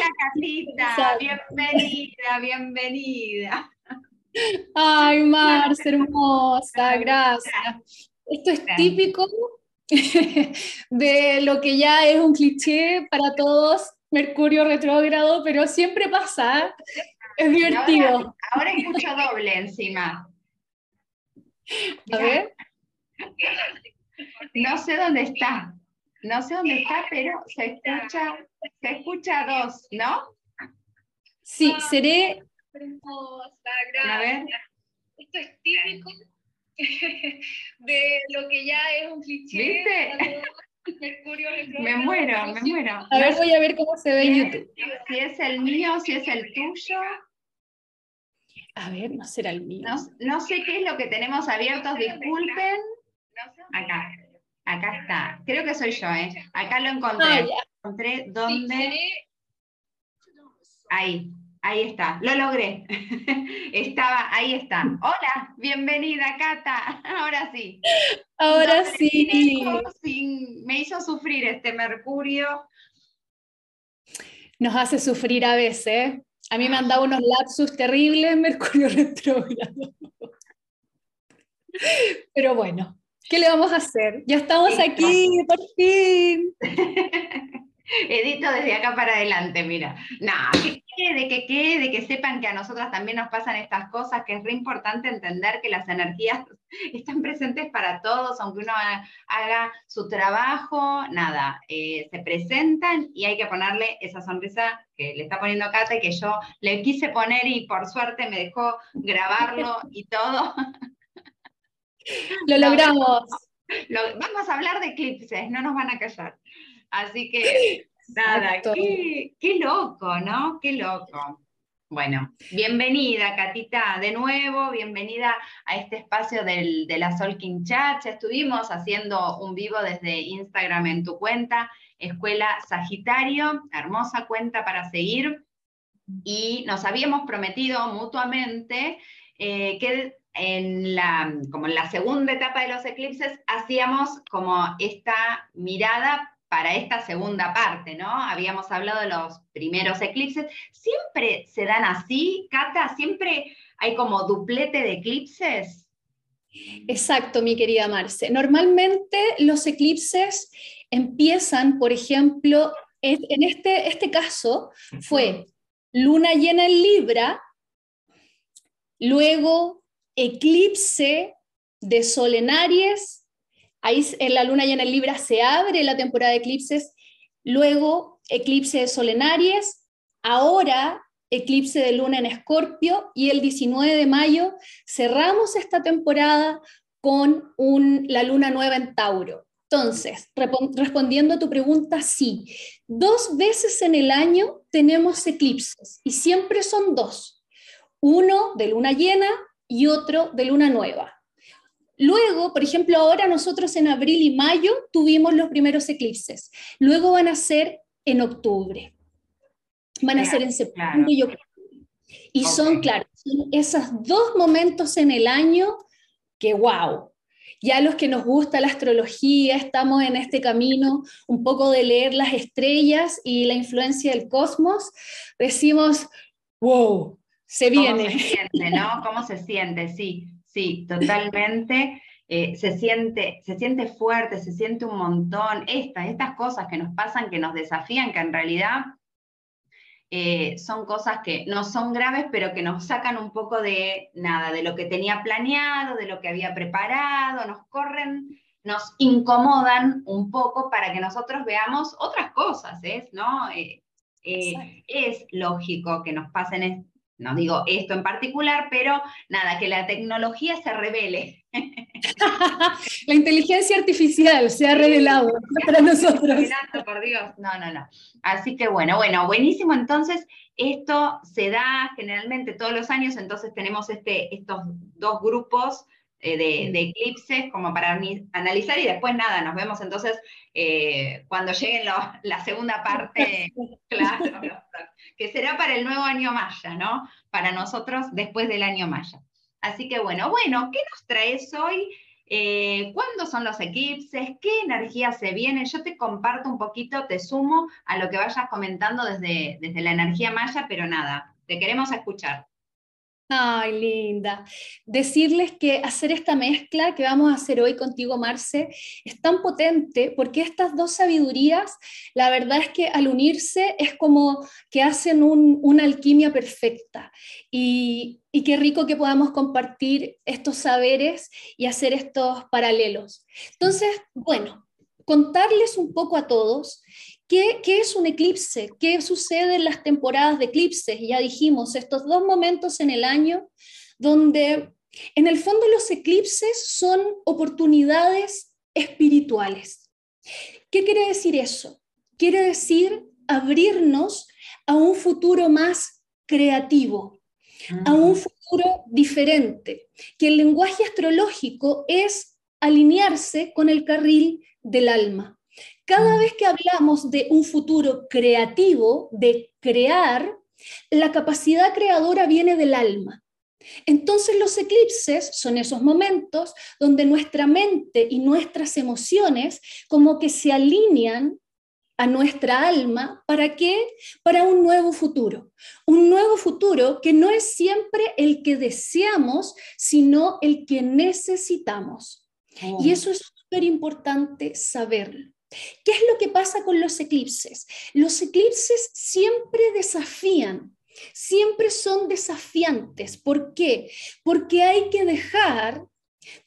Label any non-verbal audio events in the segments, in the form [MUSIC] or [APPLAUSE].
Hola, Catita. Bienvenida, bienvenida. Ay, Marce, hermosa, gracias. Esto es típico [LAUGHS] de lo que ya es un cliché para todos, Mercurio retrógrado, pero siempre pasa. Es divertido. Ahora, escucho doble encima. A ver. No sé dónde está. No sé dónde está, pero se escucha, se escucha dos, ¿no? Sí, seré. A ver. Esto es típico [LAUGHS] de lo que ya es un cliché. ¿Viste? me muero, me muero. A ver, voy a ver cómo se ve en YouTube. Si es el mío, si es el tuyo. A ver, no será el mío. No, sé qué es lo que tenemos abiertos, disculpen. Acá, acá está. Creo que soy yo, ¿eh? Acá lo encontré. Ah, encontré dónde. Ahí. Ahí está, lo logré. [LAUGHS] Estaba, ahí está. Hola, bienvenida, Cata. [LAUGHS] Ahora sí. Ahora sí. me hizo sufrir este Mercurio. Nos hace sufrir a veces. A mí me han dado unos lapsus terribles, [LAUGHS] Mercurio retrógrado. Pero bueno, ¿qué le vamos a hacer? Ya estamos aquí, por fin. Edito desde acá para adelante, mira. No, que quede, que quede, que sepan que a nosotras también nos pasan estas cosas, que es re importante entender que las energías [LAUGHS] están presentes para todos, aunque uno haga su trabajo, nada, eh, se presentan y hay que ponerle esa sonrisa que le está poniendo Cata y que yo le quise poner y por suerte me dejó grabarlo [LAUGHS] y todo. Lo logramos. vamos a hablar de eclipses, no nos van a callar. Así que, [GASPS] nada, qué, loco, ¿no? Qué loco. Bueno, bienvenida, Catita, de nuevo, bienvenida a este espacio del, de la Solking Chat. estuvimos haciendo un vivo desde Instagram en tu cuenta, Escuela Sagitario, hermosa cuenta para seguir. Y nos habíamos prometido mutuamente eh, que en la, como en la segunda etapa de los eclipses hacíamos como esta mirada para esta segunda parte, ¿no? Habíamos hablado de los primeros eclipses. ¿Siempre se dan así, Cata? ¿Siempre hay como duplete de eclipses? Exacto, mi querida Marce. Normalmente los eclipses empiezan, por ejemplo, en este, este caso fue luna llena en Libra, luego eclipse de Sol en Aries, Ahí en la luna llena en Libra se abre la temporada de eclipses, luego eclipse de Sol en Aries, ahora eclipse de luna en Escorpio y el 19 de mayo cerramos esta temporada con la luna nueva en Tauro. Entonces, respondiendo a tu pregunta, sí, dos veces en el año tenemos eclipses y siempre son dos, uno de luna llena y otro de luna nueva. Luego, por ejemplo, ahora nosotros en abril y mayo tuvimos los primeros eclipses. Luego van a ser en octubre. Van a ser en septiembre y octubre. Y son, claro, son esos dos momentos en el año que, wow, ya los que nos gusta la astrología, estamos en este camino un poco de leer las estrellas y la influencia del cosmos, decimos, wow, se viene. ¿Cómo se siente, no? ¿Cómo se siente? Sí. Sí, totalmente. Eh, se, siente, se siente fuerte, se siente un montón. Estas, estas cosas que nos pasan, que nos desafían, que en realidad eh, son cosas que no son graves, pero que nos sacan un poco de nada, de lo que tenía planeado, de lo que había preparado, nos corren, nos incomodan un poco para que nosotros veamos otras cosas, ¿no? Eh, es lógico que nos pasen no digo esto en particular, pero nada, que la tecnología se revele. [LAUGHS] la inteligencia artificial se ha revelado para nosotros. Por Dios, no, no, no. Así que bueno, bueno, buenísimo. Entonces, esto se da generalmente todos los años, entonces tenemos este, estos dos grupos eh, de, eclipses como para analizar y después nada, nos vemos entonces eh, cuando llegue la segunda parte, [LAUGHS] claro, que será para el nuevo año maya, ¿no? Para nosotros después del año maya. Así que bueno, bueno, ¿qué nos traes hoy? eh, cuándo son los eclipses, qué energía se viene. Yo te comparto un poquito, te sumo a lo que vayas comentando desde, desde la energía maya, pero nada, te queremos escuchar. Ay, linda. Decirles que hacer esta mezcla que vamos a hacer hoy contigo, Marce, es tan potente porque estas dos sabidurías, la verdad es que al unirse es como que hacen una alquimia perfecta. Y, y qué rico que podamos compartir estos saberes y hacer estos paralelos. Entonces, bueno, contarles un poco a todos ¿Qué, es un eclipse? ¿Qué sucede en las temporadas de eclipses? Ya dijimos, estos dos momentos en el año donde en el fondo los eclipses son oportunidades espirituales. ¿Qué quiere decir eso? Quiere decir abrirnos a un futuro más creativo, a un futuro diferente, que el lenguaje astrológico es alinearse con el carril del alma. Cada vez que hablamos de un futuro creativo, de crear, la capacidad creadora viene del alma. Entonces los eclipses son esos momentos donde nuestra mente y nuestras emociones como que se alinean a nuestra alma, ¿para qué? Para un nuevo futuro. Un nuevo futuro que no es siempre el que deseamos, sino el que necesitamos. Y oh. eso es súper importante saberlo. ¿Qué es lo que pasa con los eclipses? Los eclipses siempre desafían, siempre son desafiantes. ¿Por qué? Porque hay que dejar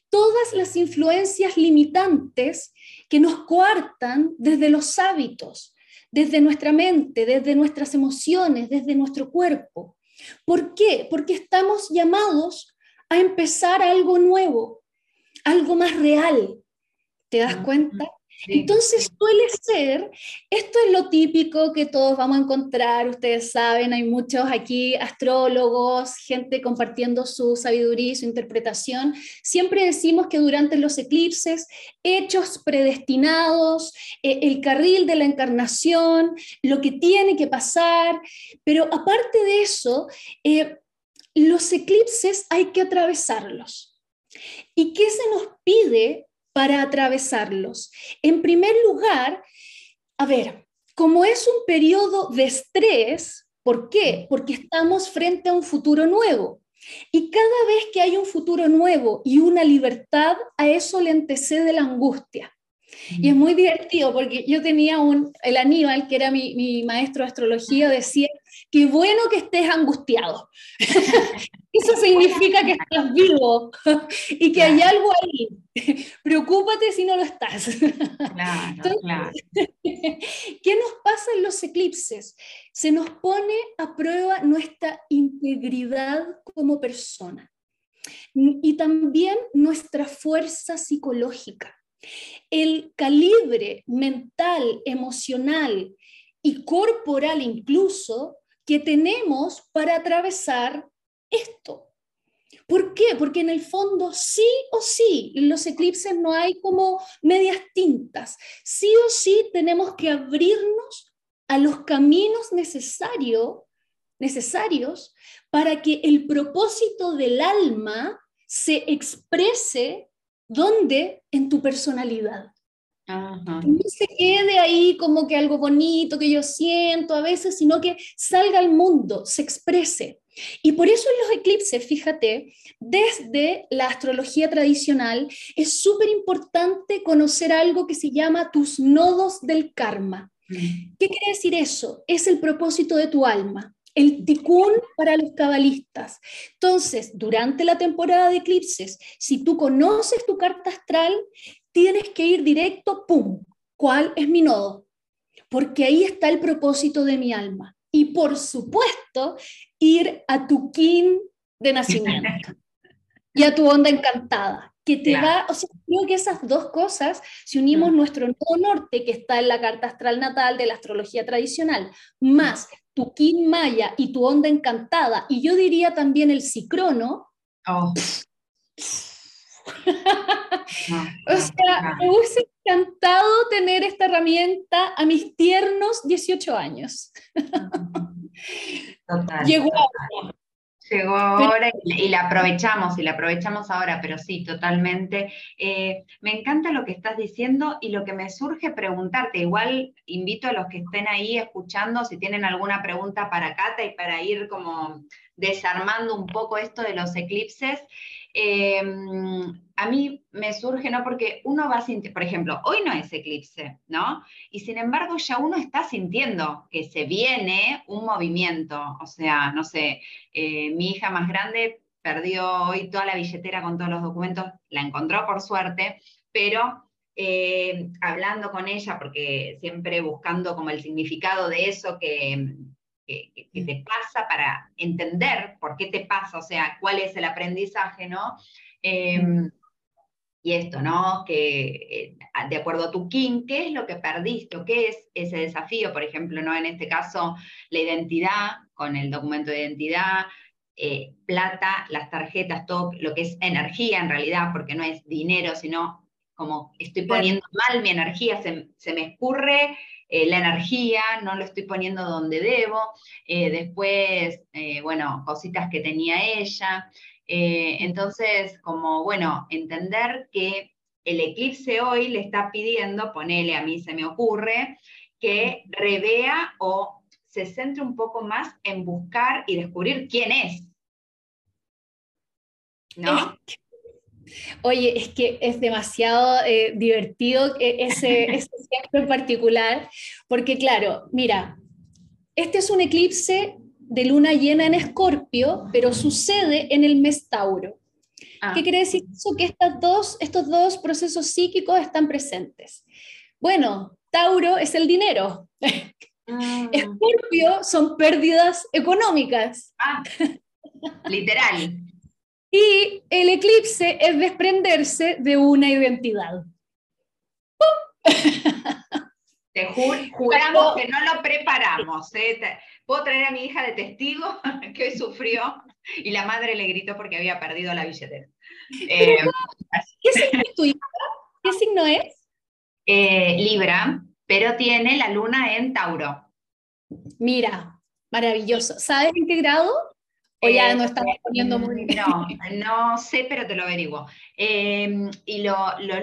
todas las influencias limitantes que nos coartan desde los hábitos, desde nuestra mente, desde nuestras emociones, desde nuestro cuerpo. ¿Por qué? Porque estamos llamados a empezar algo nuevo, algo más real. ¿Te das cuenta? Entonces suele ser, esto es lo típico que todos vamos a encontrar, ustedes saben, hay muchos aquí astrólogos, gente compartiendo su sabiduría y su interpretación. Siempre decimos que durante los eclipses, hechos predestinados, eh, el carril de la encarnación, lo que tiene que pasar, pero aparte de eso, eh, los eclipses hay que atravesarlos. ¿Y qué se nos pide para atravesarlos. En primer lugar, a ver, como es un periodo de estrés, ¿por qué? Porque estamos frente a un futuro nuevo. Y cada vez que hay un futuro nuevo y una libertad, a eso le antecede la angustia. Y es muy divertido porque yo tenía un, el Aníbal, que era mi, mi maestro de astrología, decía, qué bueno que estés angustiado. [LAUGHS] Eso significa que estás vivo y que hay algo ahí. Preocúpate si no lo estás. Claro, claro. [LAUGHS] ¿Qué nos pasa en los eclipses? Se nos pone a prueba nuestra integridad como persona y también nuestra fuerza psicológica. El calibre mental, emocional y corporal incluso que tenemos para atravesar esto. ¿Por qué? Porque en el fondo sí o sí, en los eclipses no hay como medias tintas. Sí o sí tenemos que abrirnos a los caminos necesarios para que el propósito del alma se exprese donde en tu personalidad. No se quede ahí como que algo bonito que yo siento a veces, sino que salga al mundo, se exprese. Y por eso en los eclipses, fíjate, desde la astrología tradicional es súper importante conocer algo que se llama tus nodos del karma. Mm. ¿Qué quiere decir eso? Es el propósito de tu alma, el tikkun para los cabalistas. Entonces, durante la temporada de eclipses, si tú conoces tu carta astral, tienes que ir directo, ¡pum! ¿Cuál es mi nodo? Porque ahí está el propósito de mi alma. Y por supuesto, ir a tu kin de nacimiento y a tu onda encantada, que te va, o sea, creo que esas dos cosas, si unimos mm. nuestro nodo norte, que está en la carta astral natal de la astrología tradicional, más tu kin maya y tu onda encantada, y yo diría también el cicrono, oh. O sea, me hubiese encantado tener esta herramienta a mis tiernos 18 años. Total, Llegó Llegó ahora y, la aprovechamos, y la aprovechamos ahora, pero sí, totalmente. Eh, me encanta lo que estás diciendo y lo que me surge preguntarte. Igual invito a los que estén ahí escuchando si tienen alguna pregunta para Cata y para ir como desarmando un poco esto de los eclipses. Em, a mí me surge, ¿no? Porque uno va sentir, por ejemplo, hoy no es eclipse, ¿no? Y sin embargo ya uno está sintiendo que se viene un movimiento, o sea, no sé, eh, mi hija más grande perdió hoy toda la billetera con todos los documentos, la encontró por suerte, pero eh, hablando con ella, porque siempre buscando como el significado de eso que, que, te pasa para entender por qué te pasa, o sea, cuál es el aprendizaje, ¿no? Em, y esto, ¿no? Que eh, de acuerdo a tu king, ¿qué es lo que perdiste o qué es ese desafío? Por ejemplo, ¿no? En este caso, la identidad, con el documento de identidad, eh, plata, las tarjetas, todo lo que es energía en realidad, porque no es dinero, sino como estoy poniendo mal mi energía, se, se me escurre eh, la energía, no lo estoy poniendo donde debo, eh, después, eh, bueno, cositas que tenía ella. entonces, como, bueno, entender que el eclipse hoy le está pidiendo, ponele, a mí se me ocurre, que revea o se centre un poco más en buscar y descubrir quién es. ¿No? Oye, es que es demasiado eh, divertido ese, [LAUGHS] ese ejemplo en particular, porque claro, mira, este es un eclipse de luna llena en Escorpio, pero sucede en el mes Tauro. Ah. ¿Qué quiere decir eso? Que estas dos, estos dos procesos psíquicos están presentes. Bueno, Tauro es el dinero. Ah. Escorpio son pérdidas económicas. Ah, literal. Y el eclipse es desprenderse de una identidad. Te juramos que no lo preparamos. ¿eh? Puedo traer a mi hija de testigo [LAUGHS] que hoy sufrió y la madre le gritó porque había perdido la billetera. [LAUGHS] Eh, ¿Qué signo es tu hija? ¿Qué signo es? Eh, Libra, pero tiene la luna en Tauro. Mira, maravilloso. ¿Sabes en qué grado? O ya no estamos poniendo muy No, no sé, pero te lo averiguo. Em, y lo,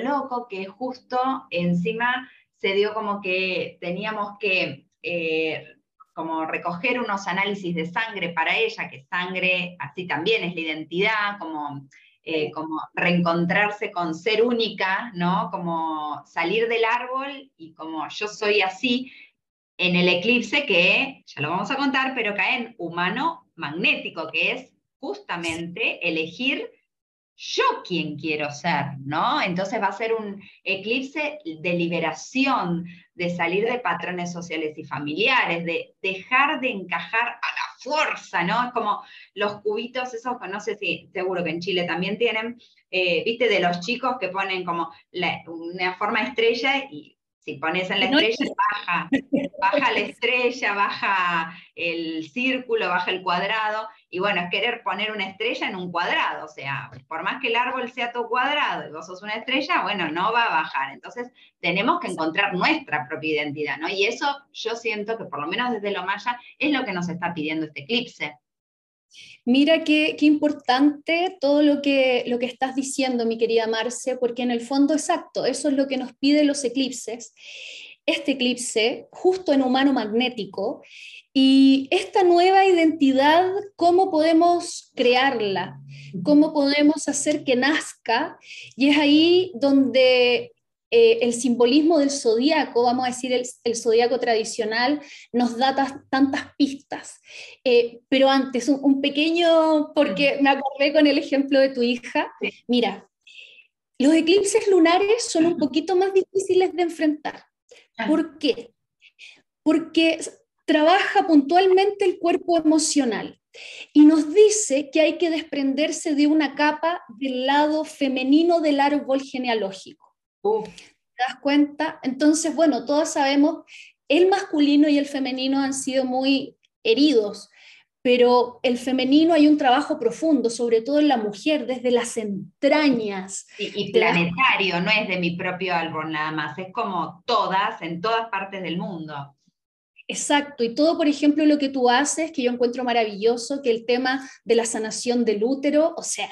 loco que justo encima se dio como que teníamos que eh, como recoger unos análisis de sangre para ella, que sangre así también es la identidad, como, eh, como reencontrarse con ser única, ¿no? Como salir del árbol y como yo soy así, en el eclipse que, ya lo vamos a contar, pero cae en humano magnético, que es justamente elegir yo quién quiero ser, ¿no? Entonces va a ser un eclipse de liberación, de salir de patrones sociales y familiares, de dejar de encajar a la fuerza, ¿no? Es como los cubitos esos, no sé si, seguro que en Chile también tienen, eh, viste, de los chicos que ponen como una forma estrella y si pones en la estrella, baja, baja la estrella, baja el círculo, baja el cuadrado, y bueno, es querer poner una estrella en un cuadrado, o sea, por más que el árbol sea todo cuadrado y vos sos una estrella, bueno, no va a bajar. Entonces, tenemos que encontrar nuestra propia identidad, ¿no? Y eso yo siento que por lo menos desde lo maya es lo que nos está pidiendo este eclipse. Mira qué, importante todo lo que, lo que estás diciendo, mi querida Marce, porque en el fondo, exacto, eso es lo que nos piden los eclipses. Este eclipse, justo en humano magnético, y esta nueva identidad, ¿cómo podemos crearla? ¿Cómo podemos hacer que nazca? Y es ahí donde eh, el simbolismo del zodíaco, vamos a decir el, el zodíaco tradicional, nos da tantas pistas. Eh, pero antes, un, pequeño, porque me acordé con el ejemplo de tu hija, mira, los eclipses lunares son un poquito más difíciles de enfrentar. ¿Por qué? Porque trabaja puntualmente el cuerpo emocional y nos dice que hay que desprenderse de una capa del lado femenino del árbol genealógico. ¿Te das cuenta? Entonces, bueno, todos sabemos, el masculino y el femenino han sido muy heridos, pero el femenino hay un trabajo profundo, sobre todo en la mujer, desde las entrañas. Y, planetario, no es de mi propio árbol nada más, es como todas, en todas partes del mundo. Exacto, y todo, por ejemplo, lo que tú haces, que yo encuentro maravilloso, que el tema de la sanación del útero, o sea,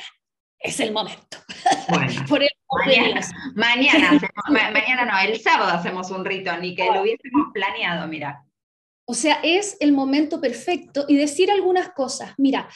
es el momento. Bueno, [LAUGHS] mañana, mañana, mañana no, el sábado hacemos un rito, ni que lo hubiésemos planeado, mira. O sea, es el momento perfecto y decir algunas cosas. Mira,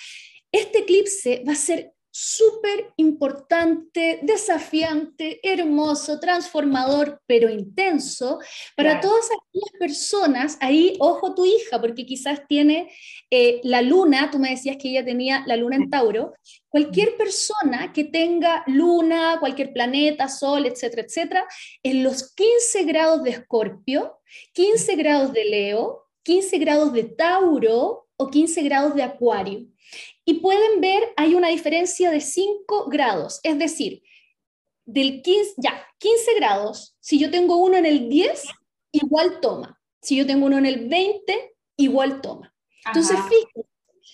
este eclipse va a ser súper importante, desafiante, hermoso, transformador, pero intenso para todas aquellas personas. Ahí, ojo tu hija, porque quizás tiene eh, la luna, tú me decías que ella tenía la luna en Tauro. Cualquier persona que tenga luna, cualquier planeta, sol, etcétera, etcétera, en los 15 grados de Escorpio, 15 grados de Leo, 15 grados de Tauro o 15 grados de Acuario. Y pueden ver, hay una diferencia de 5 grados, es decir, del 15, ya, 15 grados, si yo tengo uno en el 10, igual toma. Si yo tengo uno en el 20, igual toma. Entonces, fíjense,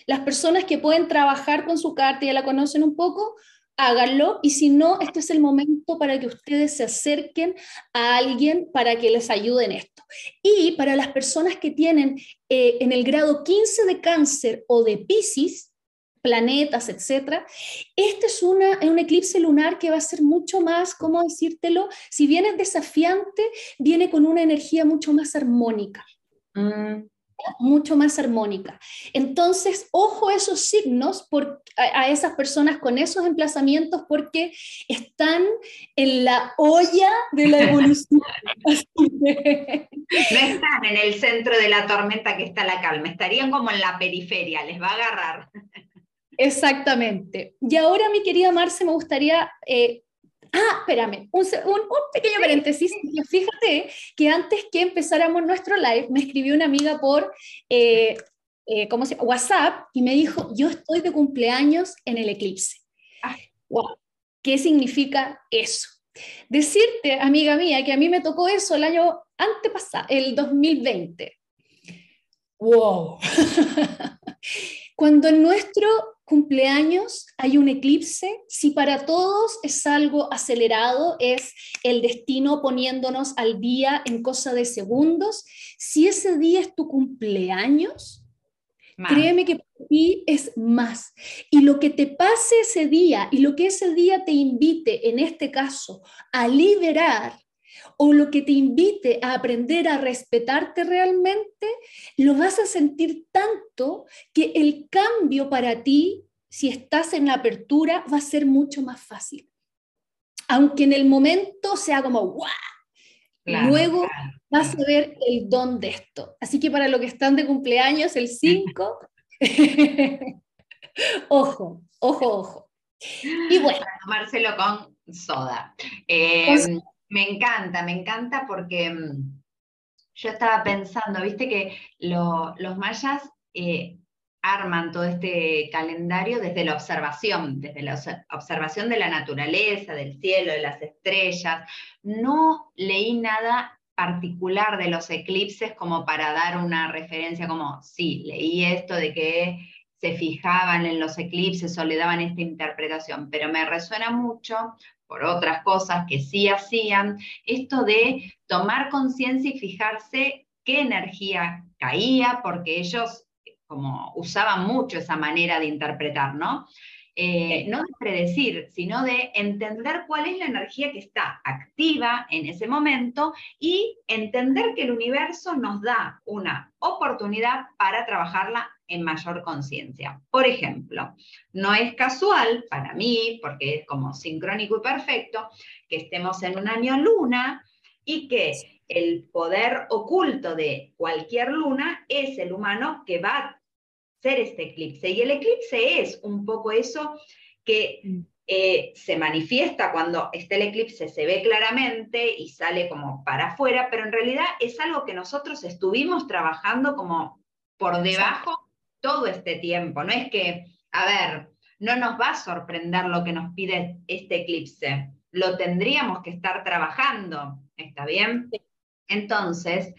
las personas que pueden trabajar con su carta, ya la conocen un poco, háganlo y si no, este es el momento para que ustedes se acerquen a alguien para que les ayude en esto. Y para las personas que tienen eh, en el grado 15 de cáncer o de Pisces, planetas, etcétera. Este es una, un eclipse lunar que va a ser mucho más, ¿cómo decírtelo? Si bien es desafiante, viene con una energía mucho más armónica. Mm. mucho más armónica. Entonces, ojo a esos signos, por, a, esas personas con esos emplazamientos, porque están en la olla de la evolución. [LAUGHS] no están en el centro de la tormenta que está la calma, estarían como en la periferia, les va a agarrar. Exactamente. Y ahora, mi querida Marce, me gustaría... Eh, ah, espérame, un, pequeño paréntesis. Fíjate que antes que empezáramos nuestro live, me escribió una amiga por eh, eh, ¿cómo se WhatsApp y me dijo, yo estoy de cumpleaños en el eclipse. Wow. ¿Qué significa eso? Decirte, amiga mía, que a mí me tocó eso el año antepasado, el 2020. ¡Wow! Cuando en nuestro cumpleaños hay un eclipse, si para todos es algo acelerado, es el destino poniéndonos al día en cosa de segundos, si ese día es tu cumpleaños, créeme que para ti es más. Y lo que te pase ese día y lo que ese día te invite, en este caso, a liberar, o lo que te invite a aprender a respetarte realmente, lo vas a sentir tanto que el cambio para ti, si estás en la apertura, va a ser mucho más fácil. Aunque en el momento sea como, ¡guau! Luego vas a ver el don de esto. Así que para los que están de cumpleaños, el 5, [LAUGHS] ojo, ojo, ojo. Y bueno. Marcelo con soda. Eh, me encanta, me encanta porque mm, yo estaba pensando, viste que los mayas eh, arman todo este calendario desde la observación, desde la observación de la naturaleza, del cielo, de las estrellas. No leí nada particular de los eclipses como para dar una referencia como, sí, leí esto de que se fijaban en los eclipses o le daban esta interpretación, pero me resuena mucho por otras cosas que sí hacían, esto de tomar conciencia y fijarse qué energía caía, porque ellos como usaban mucho esa manera de interpretar, ¿no? Eh, no de predecir, sino de entender cuál es la energía que está activa en ese momento y entender que el universo nos da una oportunidad para trabajarla en mayor conciencia. Por ejemplo, no es casual para mí, porque es como sincrónico y perfecto, que estemos en un año luna y que el poder oculto de cualquier luna es el humano que va a ser este eclipse. Y el eclipse es un poco eso que eh, se manifiesta cuando está el eclipse, se ve claramente y sale como para afuera, pero en realidad es algo que nosotros estuvimos trabajando como por debajo todo este tiempo. No es que, a ver, no nos va a sorprender lo que nos pide este eclipse, lo tendríamos que estar trabajando, ¿está bien? Entonces,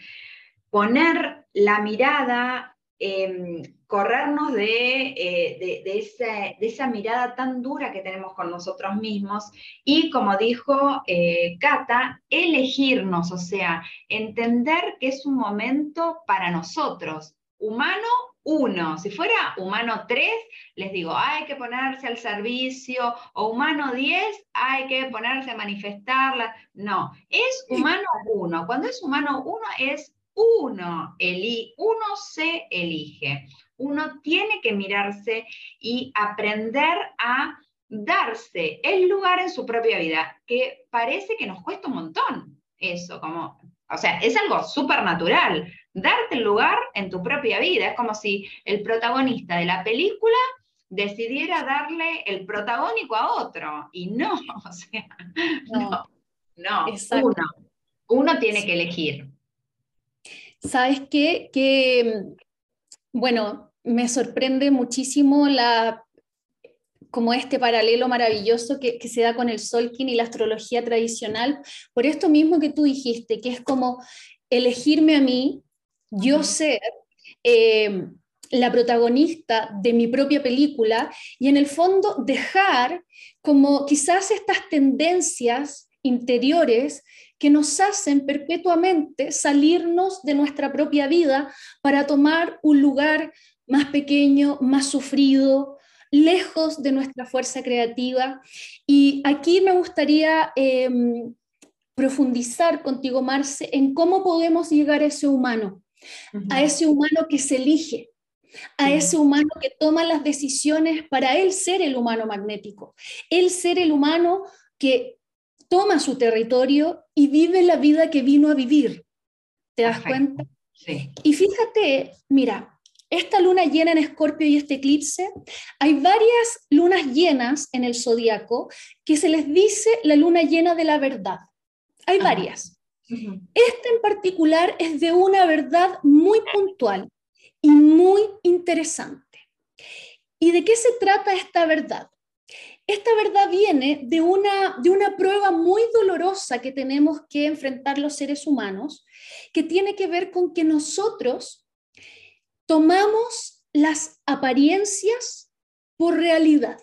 poner la mirada em, corrernos eh, de, de, esa, mirada tan dura que tenemos con nosotros mismos y, como dijo eh, Cata, elegirnos, o sea, entender que es un momento para nosotros, humano uno. Si fuera humano 3, les digo, hay que ponerse al servicio, o humano 10, hay que ponerse a manifestarla. No, es humano 1. Cuando es humano 1 es uno, uno se elige. Uno tiene que mirarse y aprender a darse el lugar en su propia vida, que parece que nos cuesta un montón eso, como, o sea, es algo súper natural, darte el lugar en tu propia vida. Es como si el protagonista de la película decidiera darle el protagónico a otro. Y no, [LAUGHS] o sea, no, no, uno, uno tiene que elegir. ¿Sabes qué? Que, bueno, me sorprende muchísimo la como este paralelo maravilloso que, que, se da con el Solkin y la astrología tradicional, por esto mismo que tú dijiste, que es como elegirme a mí, yo ser eh, la protagonista de mi propia película y en el fondo dejar como quizás estas tendencias interiores que nos hacen perpetuamente salirnos de nuestra propia vida para tomar un lugar más pequeño, más sufrido, lejos de nuestra fuerza creativa. Y aquí me gustaría em, profundizar contigo, Marce, en cómo podemos llegar a ese humano a ese humano que se elige, a ese humano que toma las decisiones para él ser el humano magnético, él ser el humano que toma su territorio y vive la vida que vino a vivir. ¿Te das cuenta? Sí. Y fíjate, mira, esta luna llena en Escorpio y este eclipse, hay varias lunas llenas en el zodiaco que se les dice la luna llena de la verdad. Hay varias. Este en particular es de una verdad muy puntual y muy interesante. ¿Y de qué se trata esta verdad? Esta verdad viene de una, de una prueba muy dolorosa que tenemos que enfrentar los seres humanos, que tiene que ver con que nosotros tomamos las apariencias por realidad.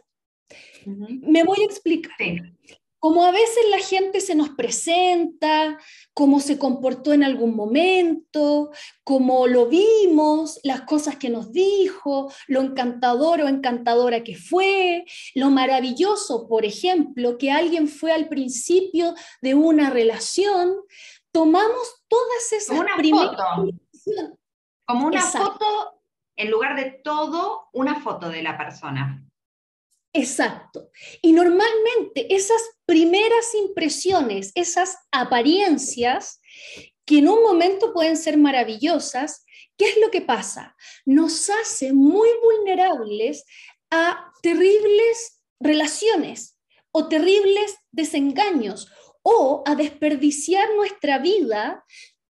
Me voy a explicar como a veces la gente se nos presenta, cómo se comportó en algún momento, cómo lo vimos, las cosas que nos dijo, lo encantador o encantadora que fue, lo maravilloso, por ejemplo, que alguien fue al principio de una relación, tomamos todas esas una foto. Como una foto, en lugar de todo, una foto de la persona. Exacto. Y normalmente esas primeras impresiones, esas apariencias, que en un momento pueden ser maravillosas, ¿qué es lo que pasa? Nos hace muy vulnerables a terribles relaciones o terribles desengaños o a desperdiciar nuestra vida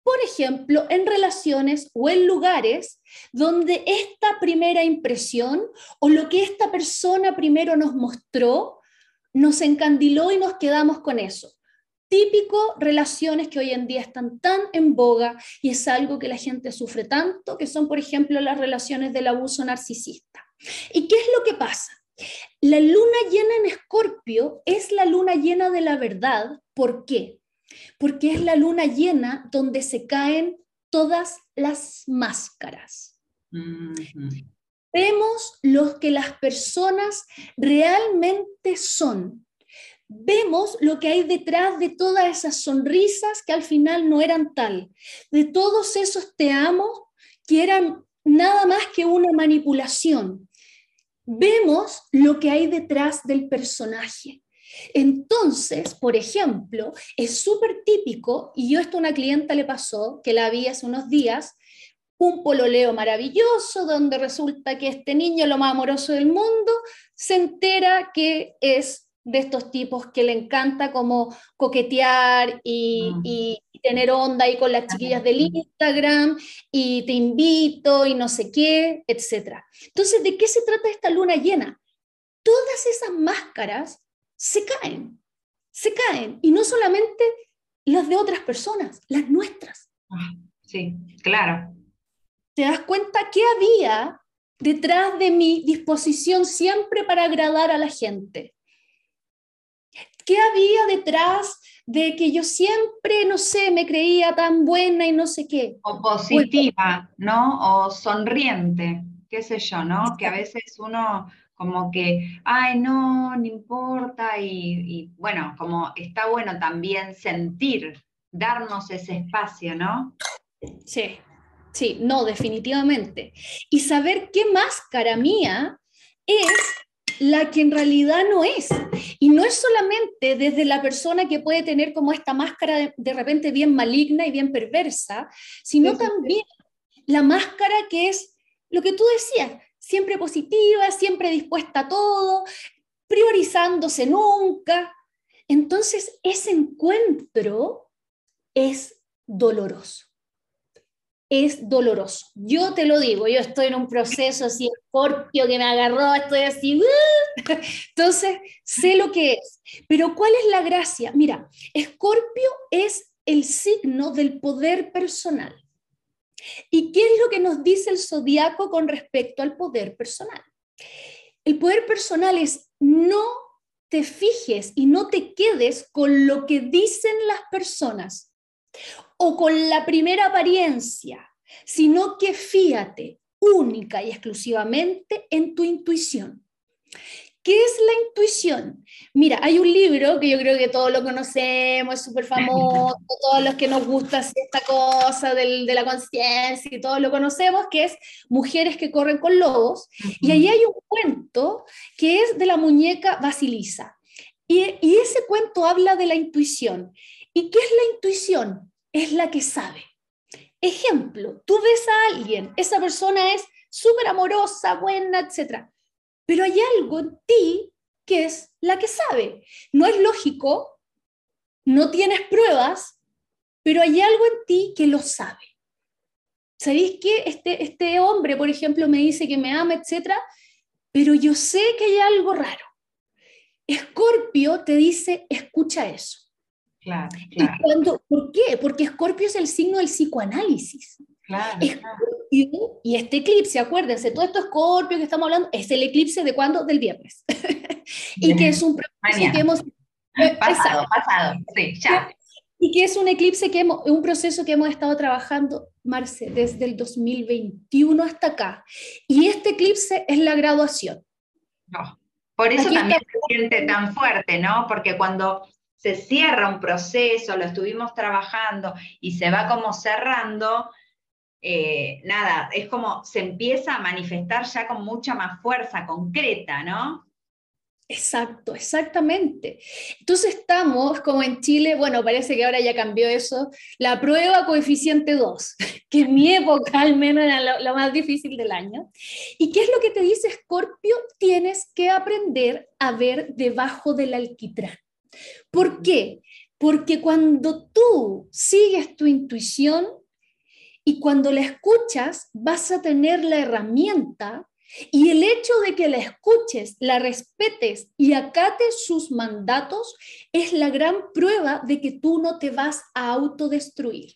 por ejemplo, en relaciones o en lugares donde esta primera impresión o lo que esta persona primero nos mostró nos encandiló y nos quedamos con eso. Típico relaciones que hoy en día están tan en boga y es algo que la gente sufre tanto, que son, por ejemplo, las relaciones del abuso narcisista. ¿Y qué es lo que pasa? La luna llena en Escorpio es la luna llena de la verdad. ¿Por qué? porque es la luna llena donde se caen todas las máscaras. Vemos lo que las personas realmente son. Vemos lo que hay detrás de todas esas sonrisas que al final no eran tal, de todos esos te amo que eran nada más que una manipulación. Vemos lo que hay detrás del personaje. Entonces, por ejemplo, es súper típico, y yo esto a una clienta le pasó, que la vi hace unos días, un pololeo maravilloso donde resulta que este niño, lo más amoroso del mundo, se entera que es de estos tipos que le encanta como coquetear y, mm. y, tener onda ahí con las chiquillas del Instagram y te invito y no sé qué, etc. Entonces, ¿de qué se trata esta luna llena? Todas esas máscaras se caen, se caen. Y no solamente las de otras personas, las nuestras. Ah, sí, claro. Te das cuenta que había detrás de mi disposición siempre para agradar a la gente. ¿Qué había detrás de que yo siempre, no sé, me creía tan buena y no sé qué? O positiva, ¿no? O sonriente, qué sé yo, ¿no? Que a veces uno como que, ay, no, no importa, y, bueno, como está bueno también sentir, darnos ese espacio, ¿no? Sí, sí, no, definitivamente. Y saber qué máscara mía es la que en realidad no es. Y no es solamente desde la persona que puede tener como esta máscara de, repente bien maligna y bien perversa, sino también la máscara que es lo que tú decías, siempre positiva, siempre dispuesta a todo, priorizándose nunca. Entonces, ese encuentro es doloroso. Es doloroso. Yo te lo digo, yo estoy en un proceso así, escorpio que me agarró, estoy así. ¡uh! [LAUGHS] Entonces, sé lo que es. Pero ¿cuál es la gracia? Mira, escorpio es el signo del poder personal. ¿Y qué es lo que nos dice el zodiaco con respecto al poder personal? El poder personal es no te fijes y no te quedes con lo que dicen las personas o con la primera apariencia, sino que fíate única y exclusivamente en tu intuición. ¿Qué es la intuición? Mira, hay un libro que yo creo que todos lo conocemos, es súper famoso, todos los que nos gusta esta cosa del, de la conciencia y todos lo conocemos, que es Mujeres que corren con lobos. Y ahí hay un cuento que es de la muñeca Basilisa. Y, y ese cuento habla de la intuición. ¿Y qué es la intuición? Es la que sabe. Ejemplo, tú ves a alguien, esa persona es súper amorosa, buena, etcétera pero hay algo en ti que es la que sabe. No es lógico, no tienes pruebas, pero hay algo en ti que lo sabe. ¿Sabéis que este, este hombre, por ejemplo, me dice que me ama, etcétera, pero yo sé que hay algo raro? Escorpio te dice, escucha eso. Claro, claro. Cuando, ¿Por qué? Porque Escorpio es el signo del psicoanálisis. Claro, y este eclipse, acuérdense, todo esto Escorpio que estamos hablando, es el eclipse de cuándo? Del viernes. [LAUGHS] y que es un proceso que hemos... Eh, pasado, pasado, sí, ya. Y que es un eclipse que hemos, un proceso que hemos estado trabajando, Marce, desde el 2021 hasta acá. Y este eclipse es la graduación. No. Por eso también se siente tan fuerte, ¿no? Porque cuando se cierra un proceso, lo estuvimos trabajando y se va como cerrando, eh, nada, es como se empieza a manifestar ya con mucha más fuerza concreta, ¿no? Exacto, exactamente. Entonces estamos como en Chile, bueno, parece que ahora ya cambió eso, la prueba coeficiente 2, [LAUGHS] que en mi época al menos era lo, más difícil del año. ¿Y qué es lo que te dice Scorpio? Tienes que aprender a ver debajo del alquitrán. ¿Por qué? Porque cuando tú sigues tu intuición, y cuando la escuchas, vas a tener la herramienta y el hecho de que la escuches, la respetes y acates sus mandatos es la gran prueba de que tú no te vas a autodestruir.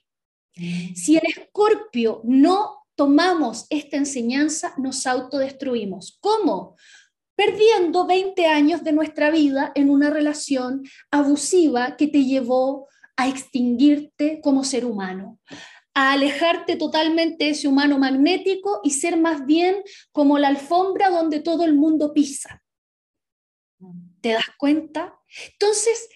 Mm. Si en Escorpio no tomamos esta enseñanza, nos autodestruimos. ¿Cómo? Perdiendo 20 años de nuestra vida en una relación abusiva que te llevó a extinguirte como ser humano a alejarte totalmente de ese humano magnético y ser más bien como la alfombra donde todo el mundo pisa. ¿Te das cuenta? Entonces,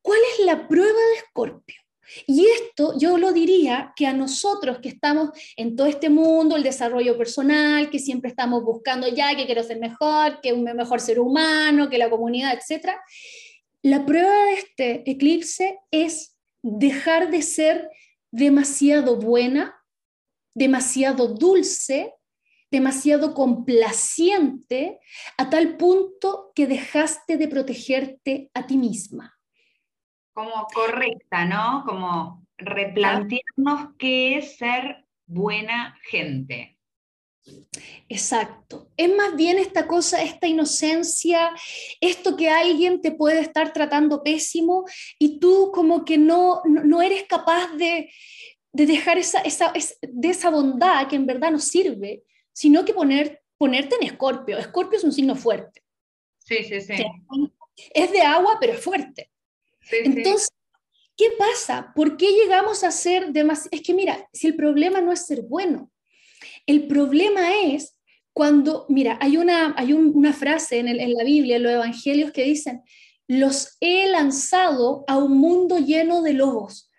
¿cuál es la prueba de Escorpio? Y esto yo lo diría que a nosotros que estamos en todo este mundo, el desarrollo personal, que siempre estamos buscando ya, que quiero ser mejor, que un mejor ser humano, que la comunidad, etc. La prueba de este eclipse es dejar de ser demasiado buena, demasiado dulce, demasiado complaciente, a tal punto que dejaste de protegerte a ti misma. Como correcta, ¿no? Como replantearnos qué es ser buena gente. Exacto. Es más bien esta cosa, esta inocencia, esto que alguien te puede estar tratando pésimo y tú como que no, no eres capaz de, de dejar esa, esa, de esa bondad que en verdad nos sirve, sino que poner, ponerte en escorpio. Escorpio es un signo fuerte. Sí, sí, sí. Es de agua, pero es fuerte. Entonces, ¿qué pasa? ¿Por qué llegamos a ser demasiado? Es que mira, si el problema no es ser bueno, el problema es cuando, mira, hay una, hay una frase en, en la Biblia, en los evangelios, que dicen, los he lanzado a un mundo lleno de lobos.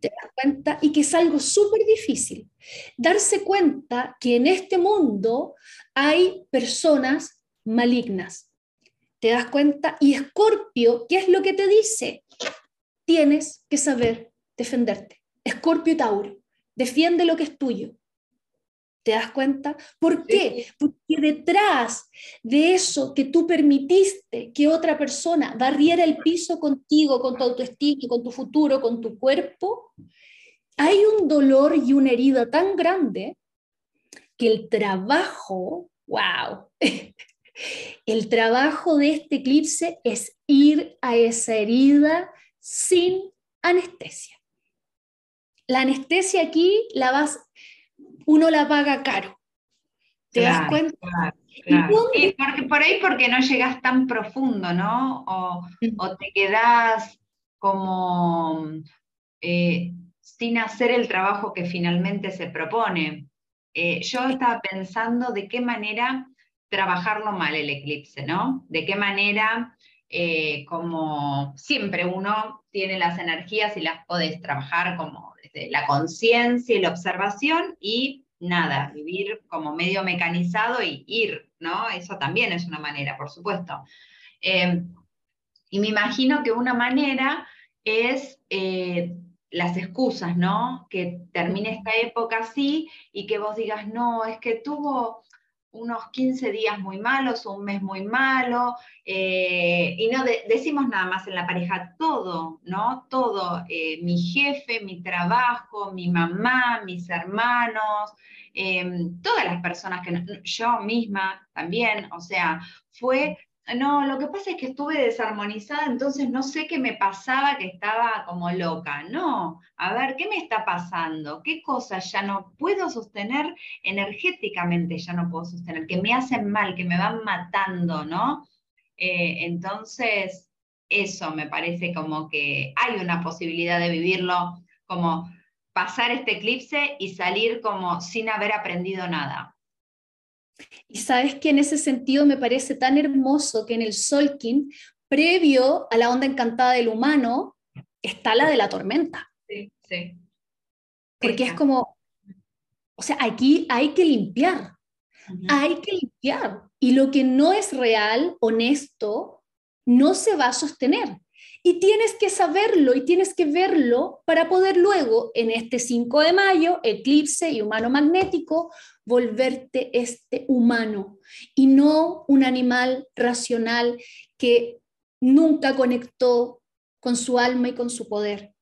¿Te das cuenta? Y que es algo súper difícil. Darse cuenta que en este mundo hay personas malignas. ¿Te das cuenta? Y Escorpio, ¿qué es lo que te dice? Tienes que saber defenderte. Escorpio y Tauro, defiende lo que es tuyo. ¿Te das cuenta? ¿Por qué? Porque detrás de eso que tú permitiste que otra persona barriera el piso contigo, con tu autoestima, con tu futuro, con tu cuerpo, hay un dolor y una herida tan grande que el trabajo, wow, [LAUGHS] el trabajo de este eclipse es ir a esa herida sin anestesia. La anestesia aquí la vas uno la paga caro. ¿Te das cuenta? porque por ahí porque no llegas tan profundo, ¿no? O, te quedas como eh, sin hacer el trabajo que finalmente se propone. Eh, yo estaba pensando de qué manera trabajarlo mal el eclipse, ¿no? De qué manera, eh, como siempre uno tiene las energías y las podés trabajar como este, la conciencia y la observación y nada, vivir como medio mecanizado y ir, ¿no? Eso también es una manera, por supuesto. Eh, y me imagino que una manera es eh, las excusas, ¿no? Que termine esta época así y que vos digas, no, es que tuvo unos 15 días muy malos un mes muy malo, eh, y no decimos nada más en la pareja, todo, ¿no? Todo, eh, mi jefe, mi trabajo, mi mamá, mis hermanos, em, todas las personas que yo misma también, o sea, fue no, lo que pasa es que estuve desarmonizada, entonces no sé qué me pasaba, que estaba como loca. No, a ver, ¿qué me está pasando? ¿Qué cosas ya no puedo sostener energéticamente? Ya no puedo sostener, que me hacen mal, que me van matando, ¿no? Eh, entonces, eso me parece como que hay una posibilidad de vivirlo, como pasar este eclipse y salir como sin haber aprendido nada. Y sabes que en ese sentido me parece tan hermoso que en el Solkin, previo a la onda encantada del humano, está la de la tormenta. Sí, sí. Porque es como, o sea, aquí hay que limpiar, hay que limpiar. Y lo que no es real, honesto, no se va a sostener. Y tienes que saberlo y tienes que verlo para poder luego, en este 5 de mayo, eclipse y humano magnético, volverte este humano y no un animal racional que nunca conectó con su alma y con su poder.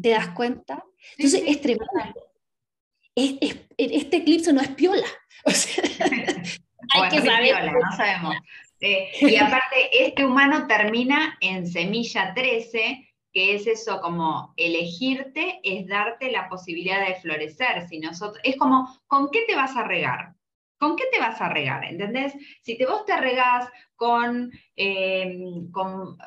¿Te das cuenta? Entonces es tremendo. este eclipse no es piola. [LAUGHS] [LAUGHS] hay que saber. no sabemos. Eh, [LAUGHS] y aparte, este humano termina en semilla 13, que es eso como elegirte, es darte la posibilidad de florecer. Si nosotros, es como, ¿con qué te vas a regar? ¿Con qué te vas a regar? ¿Entendés? Si te vos te regás con, em,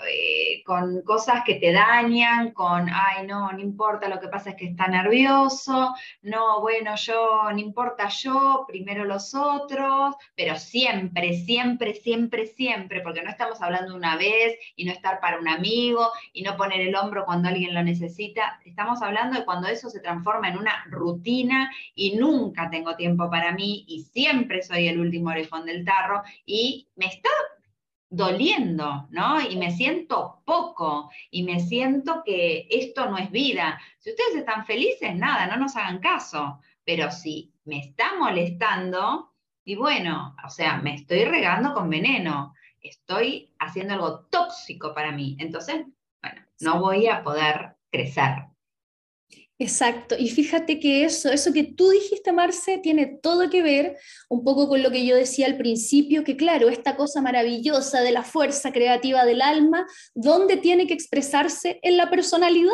eh, con, cosas que te dañan, con, ay, no, no importa, lo que pasa es que está nervioso, no, bueno, yo, no importa yo, primero los otros, pero siempre, siempre, siempre, siempre, porque no estamos hablando una vez y no estar para un amigo y no poner el hombro cuando alguien lo necesita, estamos hablando de cuando eso se transforma en una rutina y nunca tengo tiempo para mí y siempre soy el último orejón del tarro y me está doliendo, ¿no? Y me siento poco y me siento que esto no es vida. Si ustedes están felices, nada, no nos hagan caso. Pero si me está molestando, y bueno, o sea, me estoy regando con veneno, estoy haciendo algo tóxico para mí. Entonces, bueno, no voy a poder crecer. Exacto, y fíjate que eso, eso que tú dijiste, Marce, tiene todo que ver un poco con lo que yo decía al principio, que claro, esta cosa maravillosa de la fuerza creativa del alma, ¿dónde tiene que expresarse? En la personalidad,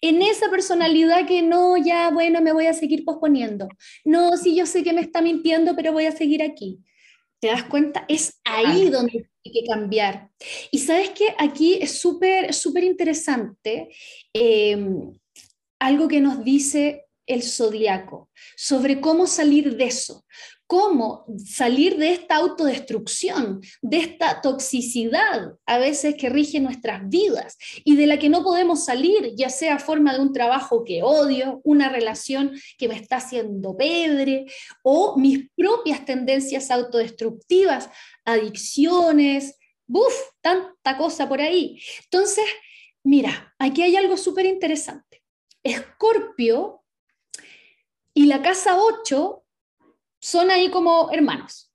en esa personalidad que no, ya, bueno, me voy a seguir posponiendo. No, sí, yo sé que me está mintiendo, pero voy a seguir aquí. ¿Te das cuenta? Es ahí donde hay que cambiar. Y sabes que aquí es súper, súper interesante. Eh, algo que nos dice el zodiaco sobre cómo salir de eso, cómo salir de esta autodestrucción, de esta toxicidad a veces que rige nuestras vidas y de la que no podemos salir, ya sea forma de un trabajo que odio, una relación que me está haciendo pedre o mis propias tendencias autodestructivas, adicciones, ¡buf! Tanta cosa por ahí. Entonces, mira, aquí hay algo súper interesante. Escorpio y la casa 8 son ahí como hermanos.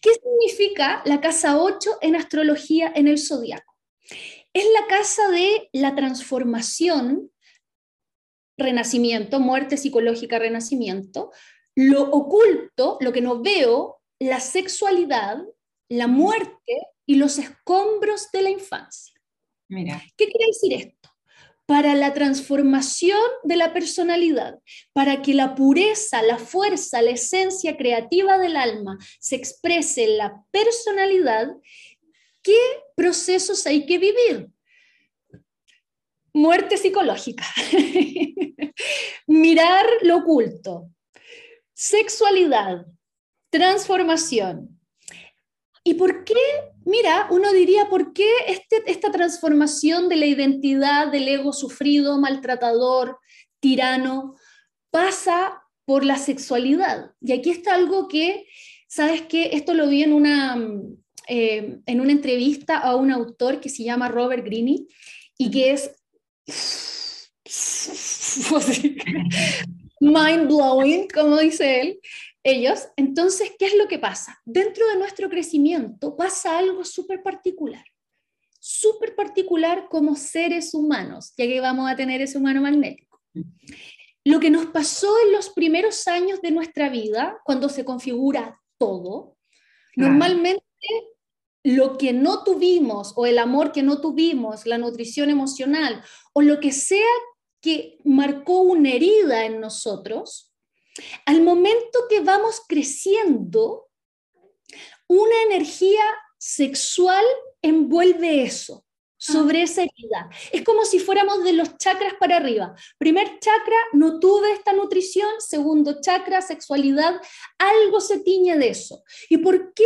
¿Qué significa la casa 8 en astrología en el zodiaco? Es la casa de la transformación, renacimiento, muerte psicológica, renacimiento, lo oculto, lo que no veo, la sexualidad, la muerte y los escombros de la infancia. Mira. ¿Qué quiere decir esto? Para la transformación de la personalidad, para que la pureza, la fuerza, la esencia creativa del alma se exprese en la personalidad, ¿qué procesos hay que vivir? Muerte psicológica, [LAUGHS] mirar lo oculto, sexualidad, transformación. ¿Y por qué mira, uno diría, ¿por qué este, esta transformación de la identidad del ego sufrido, maltratador, tirano, pasa por la sexualidad? Y aquí está algo que, ¿sabes qué? Esto lo vi en una, eh, en una entrevista a un autor que se llama Robert Greene y que es [LAUGHS] mind blowing, como dice él, ellos, entonces, ¿qué es lo que pasa? Dentro de nuestro crecimiento pasa algo súper particular, súper particular como seres humanos, ya que vamos a tener ese humano magnético. Lo que nos pasó en los primeros años de nuestra vida, cuando se configura todo, normalmente lo que no tuvimos o el amor que no tuvimos, la nutrición emocional o lo que sea que marcó una herida en nosotros, al momento que vamos creciendo, una energía sexual envuelve eso, sobre esa herida. Es como si fuéramos de los chakras para arriba. Primer chakra, no tuve esta nutrición. Segundo chakra, sexualidad. Algo se tiñe de eso. ¿Y por qué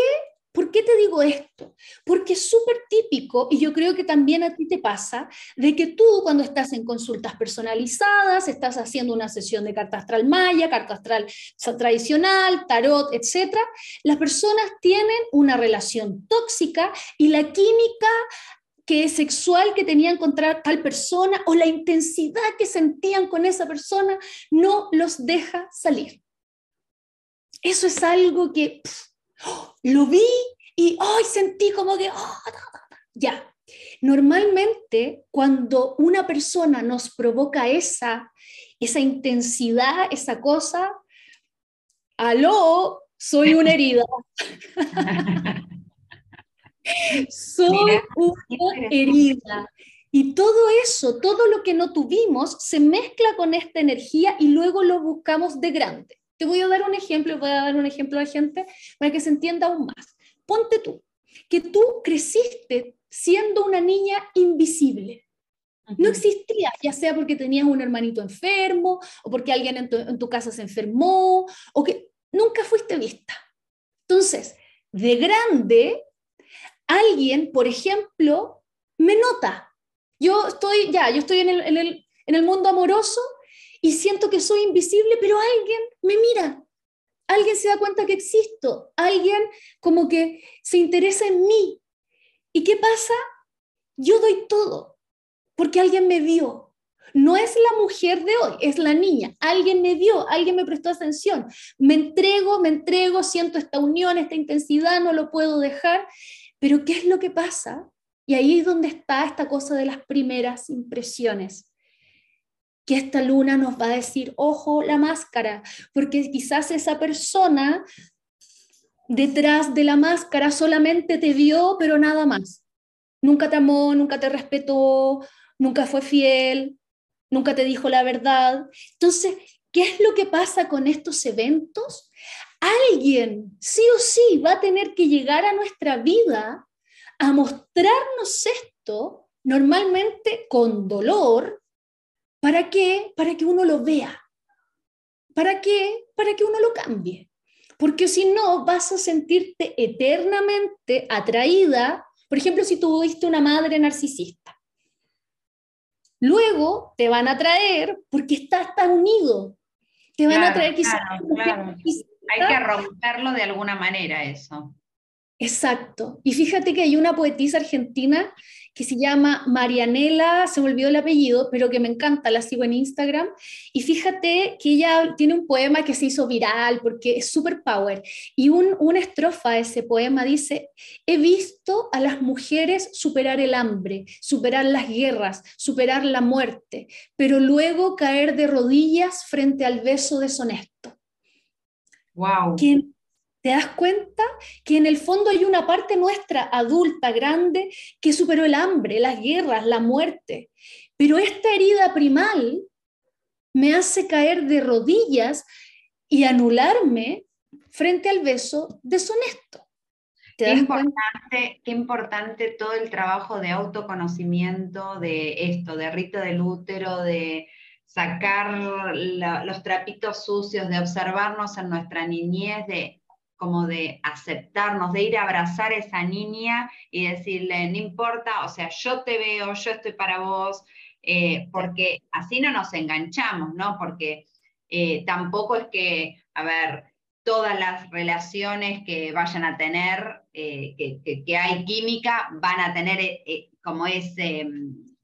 ¿Por qué te digo esto? Porque es súper típico, y yo creo que también a ti te pasa, de que tú cuando estás en consultas personalizadas, estás haciendo una sesión de carta astral maya, carta astral tradicional, tarot, etc., las personas tienen una relación tóxica y la química que es sexual que tenían contra tal persona o la intensidad que sentían con esa persona no los deja salir. Eso es algo que lo vi y hoy sentí como que, oh, ya. Normalmente cuando una persona nos provoca esa, esa intensidad, esa cosa, aló, soy una [LAUGHS] herida. soy una herida. Y todo eso, todo lo que no tuvimos, se mezcla con esta energía y luego lo buscamos de grande. Te voy a dar un ejemplo, voy a dar un ejemplo a gente para que se entienda aún más. Ponte tú, que tú creciste siendo una niña invisible. No existía, ya sea porque tenías un hermanito enfermo o porque alguien en tu, en tu casa se enfermó o que nunca fuiste vista. Entonces, de grande, alguien, por ejemplo, me nota. Yo estoy, ya, yo estoy en el, en el, en el mundo amoroso y siento que soy invisible, pero alguien me mira, alguien se da cuenta que existo, alguien como que se interesa en mí. ¿Y qué pasa? Yo doy todo, porque alguien me vio. No es la mujer de hoy, es la niña. Alguien me vio, alguien me prestó atención. Me entrego, me entrego, siento esta unión, esta intensidad, no lo puedo dejar. Pero ¿qué es lo que pasa? Y ahí es donde está esta cosa de las primeras impresiones que esta luna nos va a decir, ojo, la máscara, porque quizás esa persona detrás de la máscara solamente te vio, pero nada más. Nunca te amó, nunca te respetó, nunca fue fiel, nunca te dijo la verdad. Entonces, ¿qué es lo que pasa con estos eventos? Alguien, sí o sí, va a tener que llegar a nuestra vida a mostrarnos esto, normalmente con dolor, ¿para qué? Para que uno lo vea. ¿Para qué? Para que uno lo cambie porque si no vas a sentirte eternamente atraída, por ejemplo, si tuviste una madre narcisista. Luego te van a atraer porque estás tan unido. Te van a traer quizás... Hay que romperlo de alguna manera eso. Exacto. Y fíjate que hay una poetisa argentina que se llama Marianela, se me olvidó el apellido, pero que me encanta, la sigo en Instagram. Y fíjate que ella tiene un poema que se hizo viral porque es super power. Y un, una estrofa de ese poema dice, he visto a las mujeres superar el hambre, superar las guerras, superar la muerte, pero luego caer de rodillas frente al beso deshonesto. Wow. ¿Te das cuenta que en el fondo hay una parte nuestra adulta, grande, que superó el hambre, las guerras, la muerte? Pero esta herida primal me hace caer de rodillas y anularme frente al beso deshonesto. Qué importante, qué importante todo el trabajo de autoconocimiento de esto, de rito del útero, de sacar los trapitos sucios, de observarnos en nuestra niñez, de como de aceptarnos, de ir a abrazar a esa niña y decirle, no importa, o sea, yo te veo, yo estoy para vos, eh, porque así no nos enganchamos, ¿no? Porque eh, tampoco es que, a ver, todas las relaciones que vayan a tener, eh, que, hay química, van a tener como ese,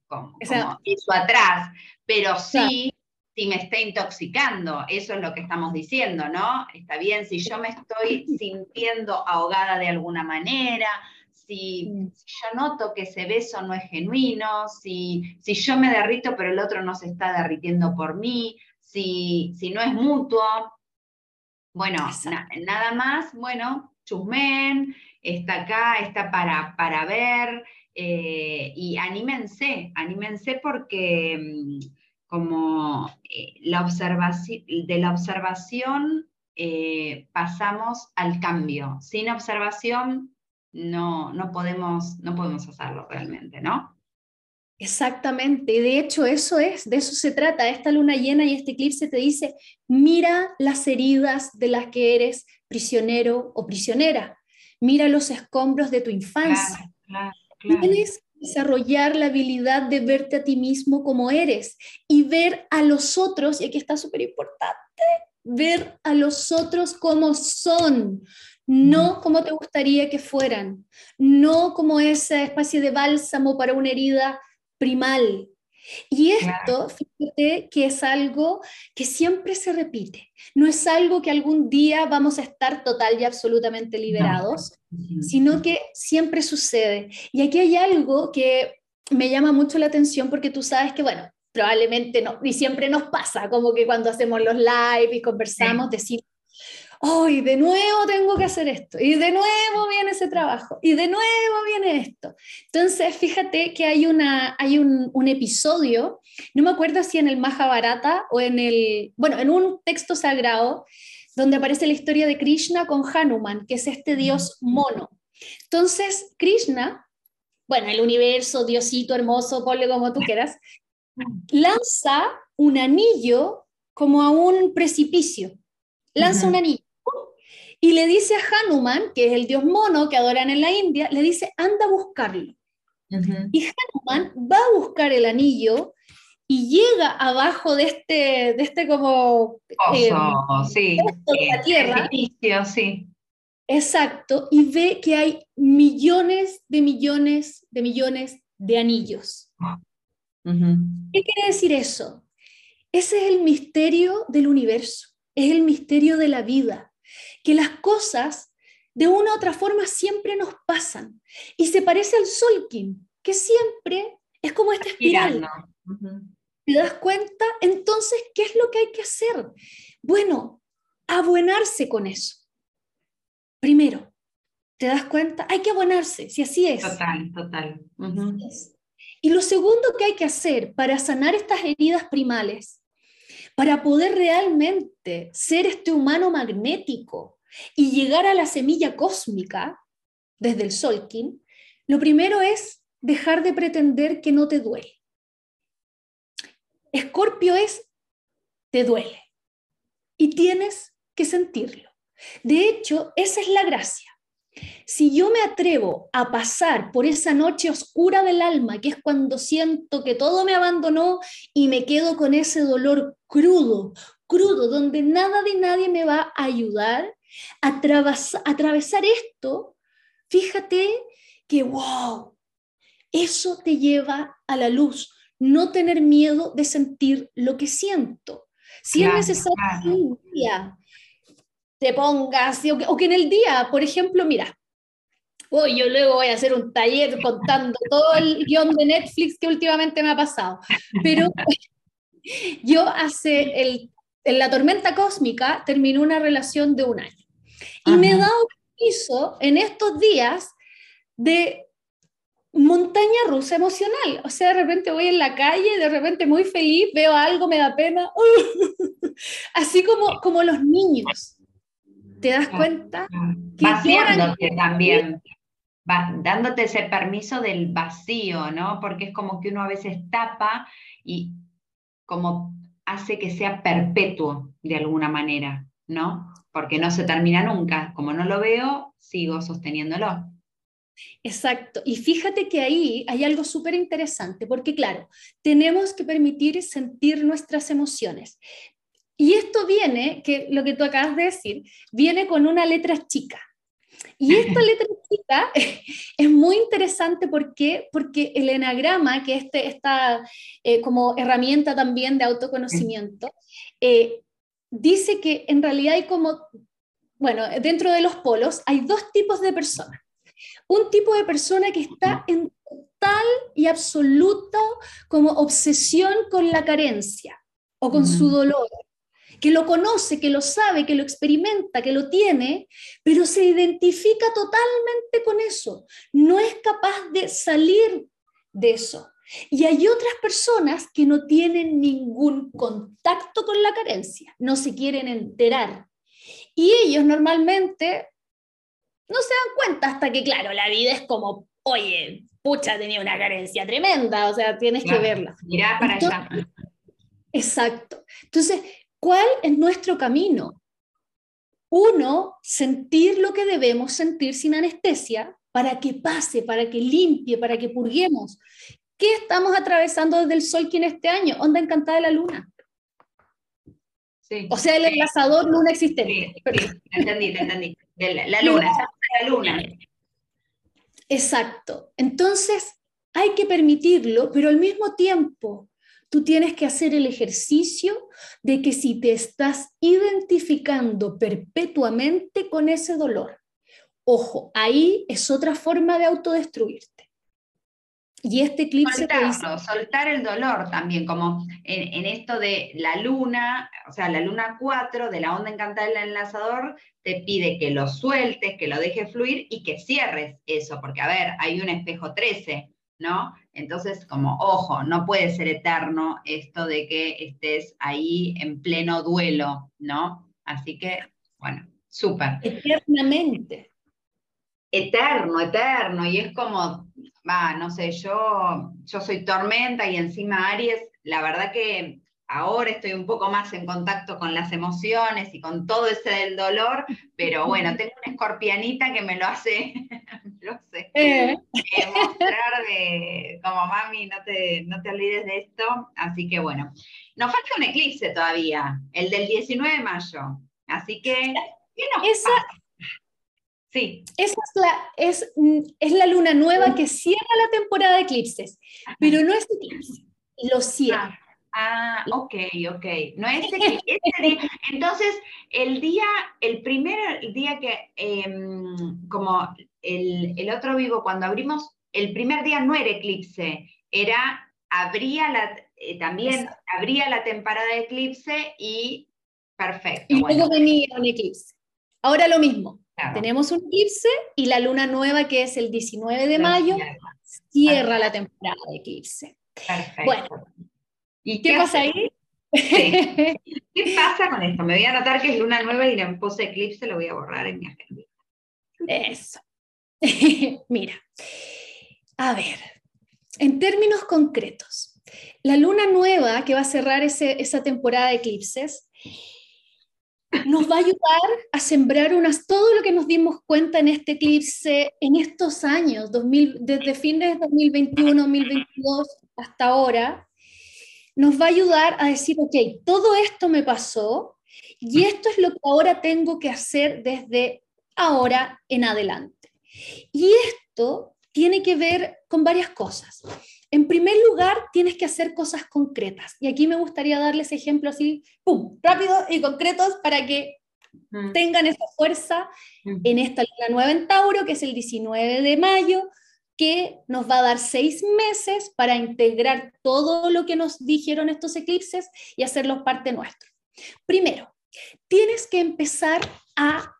como, eso atrás, pero sí si me está intoxicando, eso es lo que estamos diciendo, ¿no? Está bien, si yo me estoy [LAUGHS] sintiendo ahogada de alguna manera, si, yo noto que ese beso no es genuino, si, si yo me derrito pero el otro no se está derritiendo por mí, si, si no es mutuo, bueno, nada más, bueno, chusmen, está acá, está para, para ver, eh, y anímense, anímense porque mm, como eh, la observación, de la observación eh, pasamos al cambio. Sin observación no, no, podemos, no podemos hacerlo realmente, ¿no? Exactamente, de hecho eso es, de eso se trata. Esta luna llena y este eclipse te dice, mira las heridas de las que eres prisionero o prisionera, mira los escombros de tu infancia. Claro, Tienes desarrollar la habilidad de verte a ti mismo como eres y ver a los otros, y aquí está súper importante, ver a los otros como son, no como te gustaría que fueran, no como esa especie de bálsamo para una herida primal, y esto, fíjate que es algo que siempre se repite, no es algo que algún día vamos a estar total y absolutamente liberados, sino que siempre sucede. Y aquí hay algo que me llama mucho la atención porque tú sabes que, bueno, probablemente no, y siempre nos pasa, como que cuando hacemos los live y conversamos, decimos, hoy de nuevo tengo que hacer esto, y de nuevo viene ese trabajo, y de nuevo viene esto. Entonces, fíjate que hay, una, hay un, un episodio, no me acuerdo si en el Mahabharata o en el, bueno, en un texto sagrado, donde aparece la historia de Krishna con Hanuman, que es este dios mono. Entonces, Krishna, bueno, el universo, diosito hermoso, ponle como tú quieras, lanza un anillo como a un precipicio. Lanza un anillo y le dice a Hanuman, que es el dios mono que adoran en la India, le dice, anda a buscarlo. Y Hanuman va a buscar el anillo y llega abajo de este, de este como... Eh, sí. De la tierra. sí. Exacto, y ve que hay millones de millones de millones de anillos. ¿Qué quiere decir eso? Ese es el misterio del universo, es el misterio de la vida que las cosas de una u otra forma siempre nos pasan. Y se parece al Solkin, que siempre es como esta espiral. ¿Te das cuenta? Entonces, ¿qué es lo que hay que hacer? Bueno, abonarse con eso. Primero, ¿te das cuenta? Hay que abonarse, si así es. Total, total. Y lo segundo que hay que hacer para sanar estas heridas primales, para poder realmente ser este humano magnético y llegar a la semilla cósmica desde el Solkin, lo primero es dejar de pretender que no te duele. Escorpio es, te duele y tienes que sentirlo. De hecho, esa es la gracia. Si yo me atrevo a pasar por esa noche oscura del alma, que es cuando siento que todo me abandonó y me quedo con ese dolor crudo, crudo, donde nada de nadie me va a ayudar atravesar esto, fíjate que, wow, eso te lleva a la luz, no tener miedo de sentir lo que siento. Si es necesario un día te pongas, o que, en el día, por ejemplo, mira, hoy yo luego voy a hacer un taller contando [LAUGHS] todo el guion de Netflix que últimamente me ha pasado, pero [LAUGHS] yo hace el, en la tormenta cósmica terminé una relación de un año y me he dado permiso en estos días de montaña rusa emocional. O sea, de repente voy en la calle, de repente muy feliz, veo algo, me da pena. [LAUGHS] Así como, como los niños. ¿Te das cuenta? Vaciándote también, dándote ese permiso del vacío, ¿no? Porque es como que uno a veces tapa y como hace que sea perpetuo de alguna manera, ¿no? Porque no se termina nunca. Como no lo veo, sigo sosteniéndolo. Exacto. Y fíjate que ahí hay algo súper interesante, porque claro, tenemos que permitir sentir nuestras emociones, y esto viene, que lo que tú acabas de decir, viene con una letra chica. Y esta [LAUGHS] letra chica [LAUGHS] es muy interesante porque, porque el enagrama, que este, esta eh, como herramienta también de autoconocimiento, eh, dice que en realidad hay como, bueno, dentro de los polos hay dos tipos de personas. Un tipo de persona que está en total y absoluta como obsesión con la carencia o con su dolor que lo conoce, que lo sabe, que lo experimenta, que lo tiene, pero se identifica totalmente con eso. No es capaz de salir de eso. Y hay otras personas que no tienen ningún contacto con la carencia, no se quieren enterar. Y ellos normalmente no se dan cuenta hasta que, claro, la vida es como, oye, pucha, tenía una carencia tremenda, o sea, tienes que verla. Mirá para allá. Exacto. Entonces, ¿Cuál es nuestro camino? Uno, sentir lo que debemos sentir sin anestesia para que pase, para que limpie, para que purguemos. ¿Qué estamos atravesando desde el sol que en este año? Onda encantada de la luna. Sí. O sea, el enlazador luna existente. Sí, entendí, entendí. La, la luna, la luna. Exacto. Entonces, hay que permitirlo, pero al mismo tiempo Tú tienes que hacer el ejercicio de que si te estás identificando perpetuamente con ese dolor, ojo, ahí es otra forma de autodestruirte. Y este eclipse soltar el dolor también, como en, esto de la luna, o sea, la luna 4 de la onda encantada del enlazador, te pide que lo sueltes, que lo dejes fluir y que cierres eso, porque a ver, hay un espejo 13, ¿no? Entonces, como, ojo, no puede ser eterno esto de que estés ahí en pleno duelo, ¿no? Así que, bueno, súper. Eternamente. Eterno, eterno, y es como, va, no sé, yo, yo soy tormenta y encima Aries, la verdad que ahora estoy un poco más en contacto con las emociones y con todo ese del dolor, pero bueno, tengo una escorpianita que me lo hace, [LAUGHS] lo sé, [LAUGHS] eh. mostrar de, como mami, no te, no te olvides de esto, así que bueno, nos falta un eclipse todavía, el del 19 de mayo, así que, ¿qué nos Esa... Sí. Esa es la, es, es la luna nueva que cierra la temporada de eclipses, pero no es eclipse, lo cierra. Ah. Ah, ok, ok. No es [LAUGHS] este Entonces, el día, el primer día que, em, como el, otro vivo, cuando abrimos, el primer día no era eclipse, era, abría la, eh, también abría la temporada de eclipse y perfecto. Y luego venía un eclipse. Ahora lo mismo. Tenemos un eclipse y la luna nueva, que es el 19 de mayo, cierra la temporada de eclipse. Perfecto. Bueno, ¿y qué, pasa ahí? [LAUGHS] ¿Qué pasa con esto? Me voy a anotar que es luna nueva y la pose eclipse lo voy a borrar en mi agenda. Eso. [LAUGHS] Mira, a ver, en términos concretos, la luna nueva que va a cerrar esa temporada de eclipses nos va a ayudar a sembrar unas, todo lo que nos dimos cuenta en este eclipse en estos años, 2000, desde fines de 2021, 2022 hasta ahora, nos va a ayudar a decir, ok, todo esto me pasó y esto es lo que ahora tengo que hacer desde ahora en adelante. Y esto tiene que ver con varias cosas. En primer lugar, tienes que hacer cosas concretas. Y aquí me gustaría darles ejemplos así, ¡pum!, rápidos y concretos para que tengan esa fuerza en esta luna nueva en Tauro, que es el 19 de mayo, que nos va a dar seis meses para integrar todo lo que nos dijeron estos eclipses y hacerlos parte nuestro. Primero, tienes que empezar a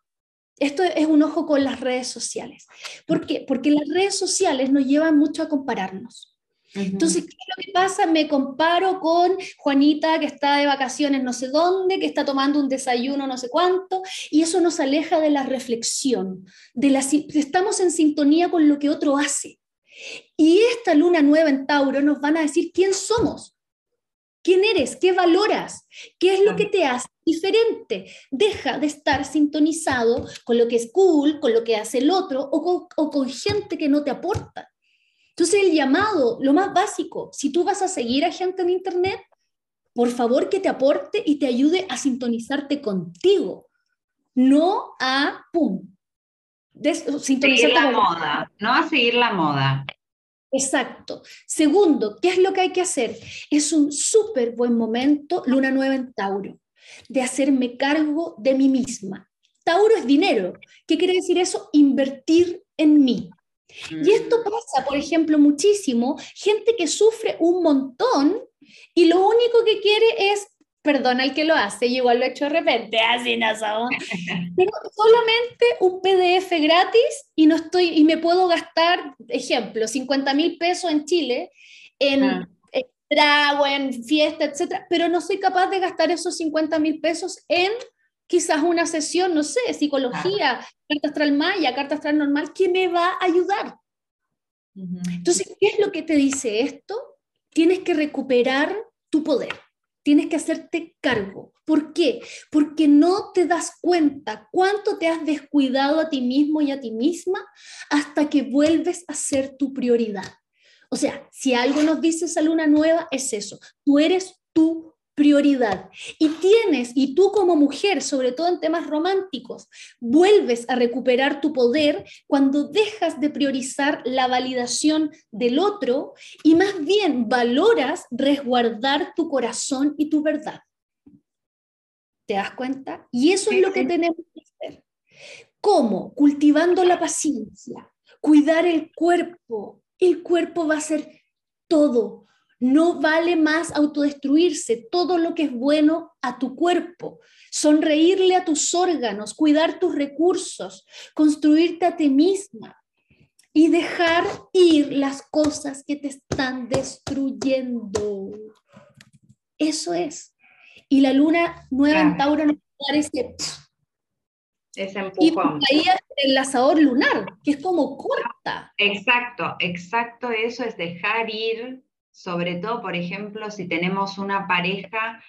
esto es un ojo con las redes sociales. ¿Por qué? Porque las redes sociales nos llevan mucho a compararnos. Entonces, ¿qué es lo que pasa? Me comparo con Juanita que está de vacaciones no sé dónde, que está tomando un desayuno no sé cuánto, y eso nos aleja de la reflexión, de la, estamos en sintonía con lo que otro hace. Y esta luna nueva en Tauro nos van a decir quién somos, quién eres, qué valoras, qué es lo que te hace diferente. Deja de estar sintonizado con lo que es cool, con lo que hace el otro o con, gente que no te aporta. Entonces el llamado, lo más básico, si tú vas a seguir a gente en Internet, por favor que te aporte y te ayude a sintonizarte contigo, no a, ¡pum! seguir la moda, no a seguir la moda. Exacto. Segundo, ¿qué es lo que hay que hacer? Es un súper buen momento, luna nueva en Tauro de hacerme cargo de mí misma. Tauro es dinero. ¿Qué quiere decir eso? Invertir en mí. Y esto mm. pasa, por ejemplo, muchísimo, gente que sufre un montón y lo único que quiere es, perdona el que lo hace, y igual lo he hecho de repente, [LAUGHS] así no somos, pero solamente un PDF gratis y no estoy, y me puedo gastar, ejemplo, 50 mil pesos en Chile en, ah trago, en fiesta, etcétera, pero no soy capaz de gastar esos 50 mil pesos en quizás una sesión, no sé, psicología, carta astral maya, carta astral normal, que me va a ayudar. Entonces, ¿qué es lo que te dice esto? Tienes que recuperar tu poder, tienes que hacerte cargo. ¿Por qué? Porque no te das cuenta cuánto te has descuidado a ti mismo y a ti misma hasta que vuelves a ser tu prioridad. O sea, si algo nos dice esa luna nueva, es eso. Tú eres tu prioridad. Y tienes, y tú como mujer, sobre todo en temas románticos, vuelves a recuperar tu poder cuando dejas de priorizar la validación del otro y más bien valoras resguardar tu corazón y tu verdad. ¿Te das cuenta? Y eso es lo que tenemos que hacer. ¿Cómo? Cultivando la paciencia, cuidar el cuerpo, el cuerpo va a ser todo. No vale más autodestruirse todo lo que es bueno a tu cuerpo, sonreírle a tus órganos, cuidar tus recursos, construirte a ti misma y dejar ir las cosas que te están destruyendo. Eso es. Y la luna nueva en Tauro nos parece ese empujón. Y ahí el lazador lunar, que es como corta. Exacto, exacto, eso es dejar ir, sobre todo, por ejemplo, si tenemos una pareja,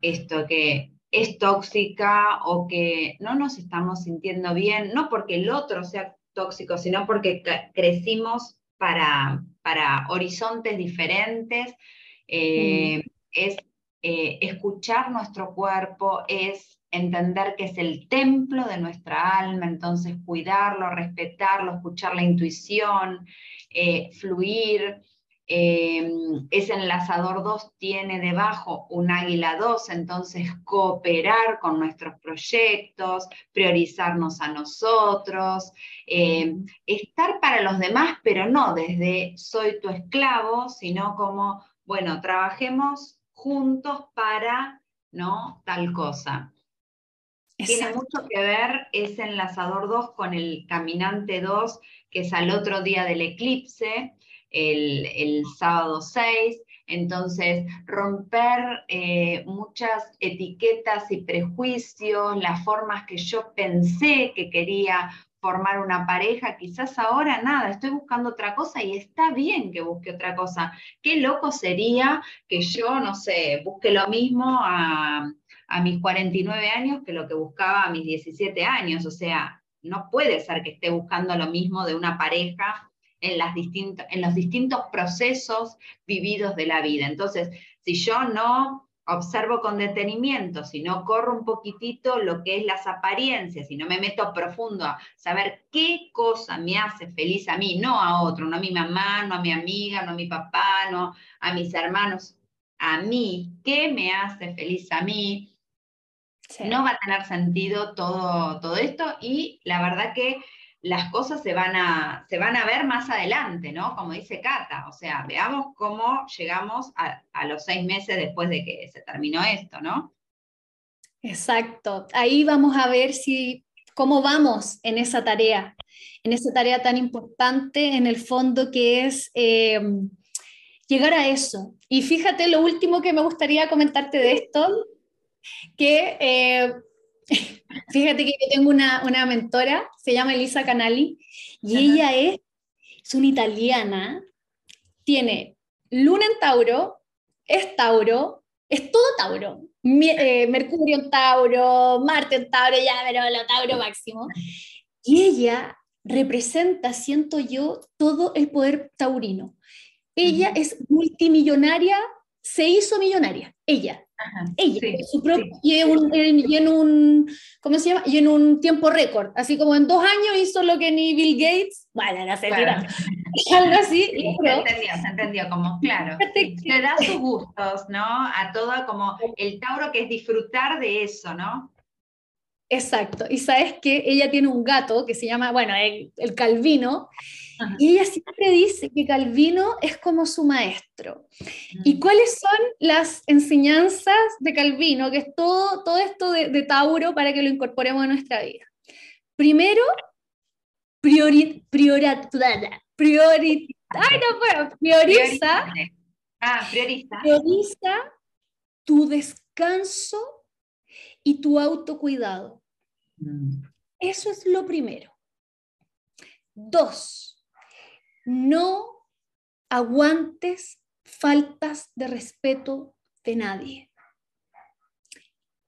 esto que es tóxica o que no nos estamos sintiendo bien, no porque el otro sea tóxico, sino porque crecimos para, para horizontes diferentes, eh, mm. es eh, escuchar nuestro cuerpo, es entender que es el templo de nuestra alma, entonces cuidarlo, respetarlo, escuchar la intuición, eh, fluir. Eh, ese enlazador 2 tiene debajo un águila 2, entonces cooperar con nuestros proyectos, priorizarnos a nosotros, eh, estar para los demás, pero no desde soy tu esclavo, sino como bueno, trabajemos juntos para, ¿no? Tal cosa. Tiene mucho que ver ese enlazador 2 con el caminante 2, que es al otro día del eclipse, el, el sábado 6. Entonces, romper eh, muchas etiquetas y prejuicios, las formas que yo pensé que quería formar una pareja, quizás ahora nada, estoy buscando otra cosa y está bien que busque otra cosa. Qué loco sería que yo, no sé, busque lo mismo a, a mis 49 años que lo que buscaba a mis 17 años. O sea, no puede ser que esté buscando lo mismo de una pareja en, las en los distintos procesos vividos de la vida. Entonces, si yo no observo con detenimiento, si no corro un poquitito lo que es las apariencias, si no me meto profundo a saber qué cosa me hace feliz a mí, no a otro, no a mi mamá, no a mi amiga, no a mi papá, no a mis hermanos, a mí, qué me hace feliz a mí, no va a tener sentido todo, todo esto y la verdad que las cosas se van, a, se van a ver más adelante, ¿no? Como dice Cata, o sea, veamos cómo llegamos a, los seis meses después de que se terminó esto, ¿no? Exacto, ahí vamos a ver si cómo vamos en esa tarea, en esa tarea tan importante en el fondo que es eh, llegar a eso. Y fíjate, lo último que me gustaría comentarte de esto, que eh, [LAUGHS] Fíjate que yo tengo una, una mentora, se llama Elisa Canali, y ella es, es una italiana, tiene luna en Tauro, es Tauro, es todo Tauro. Eh, Mercurio en Tauro, Marte en Tauro, ya, pero lo Tauro máximo. Y ella representa, siento yo, todo el poder taurino. Ella es multimillonaria, se hizo millonaria, ella. Ella, su propio, y, en un, ¿cómo se llama? Y en un tiempo récord, así como en dos años hizo lo que ni Bill Gates, bueno, no sé, claro. [LAUGHS] algo así. se entendió, se entendió, como, claro, le da sus gustos, ¿no? A todo como el Tauro que es disfrutar de eso, ¿no? Exacto, y sabes que ella tiene un gato que se llama, bueno, el, el Calvino, y ella siempre dice que Calvino es como su maestro. ¿Y mm. cuáles son las enseñanzas de Calvino? Que es todo, todo esto de, Tauro para que lo incorporemos en nuestra vida. Primero, priori, priori, priori, ay, no puedo, prioriza, ah, prioriza. prioriza tu descanso y tu autocuidado. Eso es lo primero. Dos, no aguantes faltas de respeto de nadie.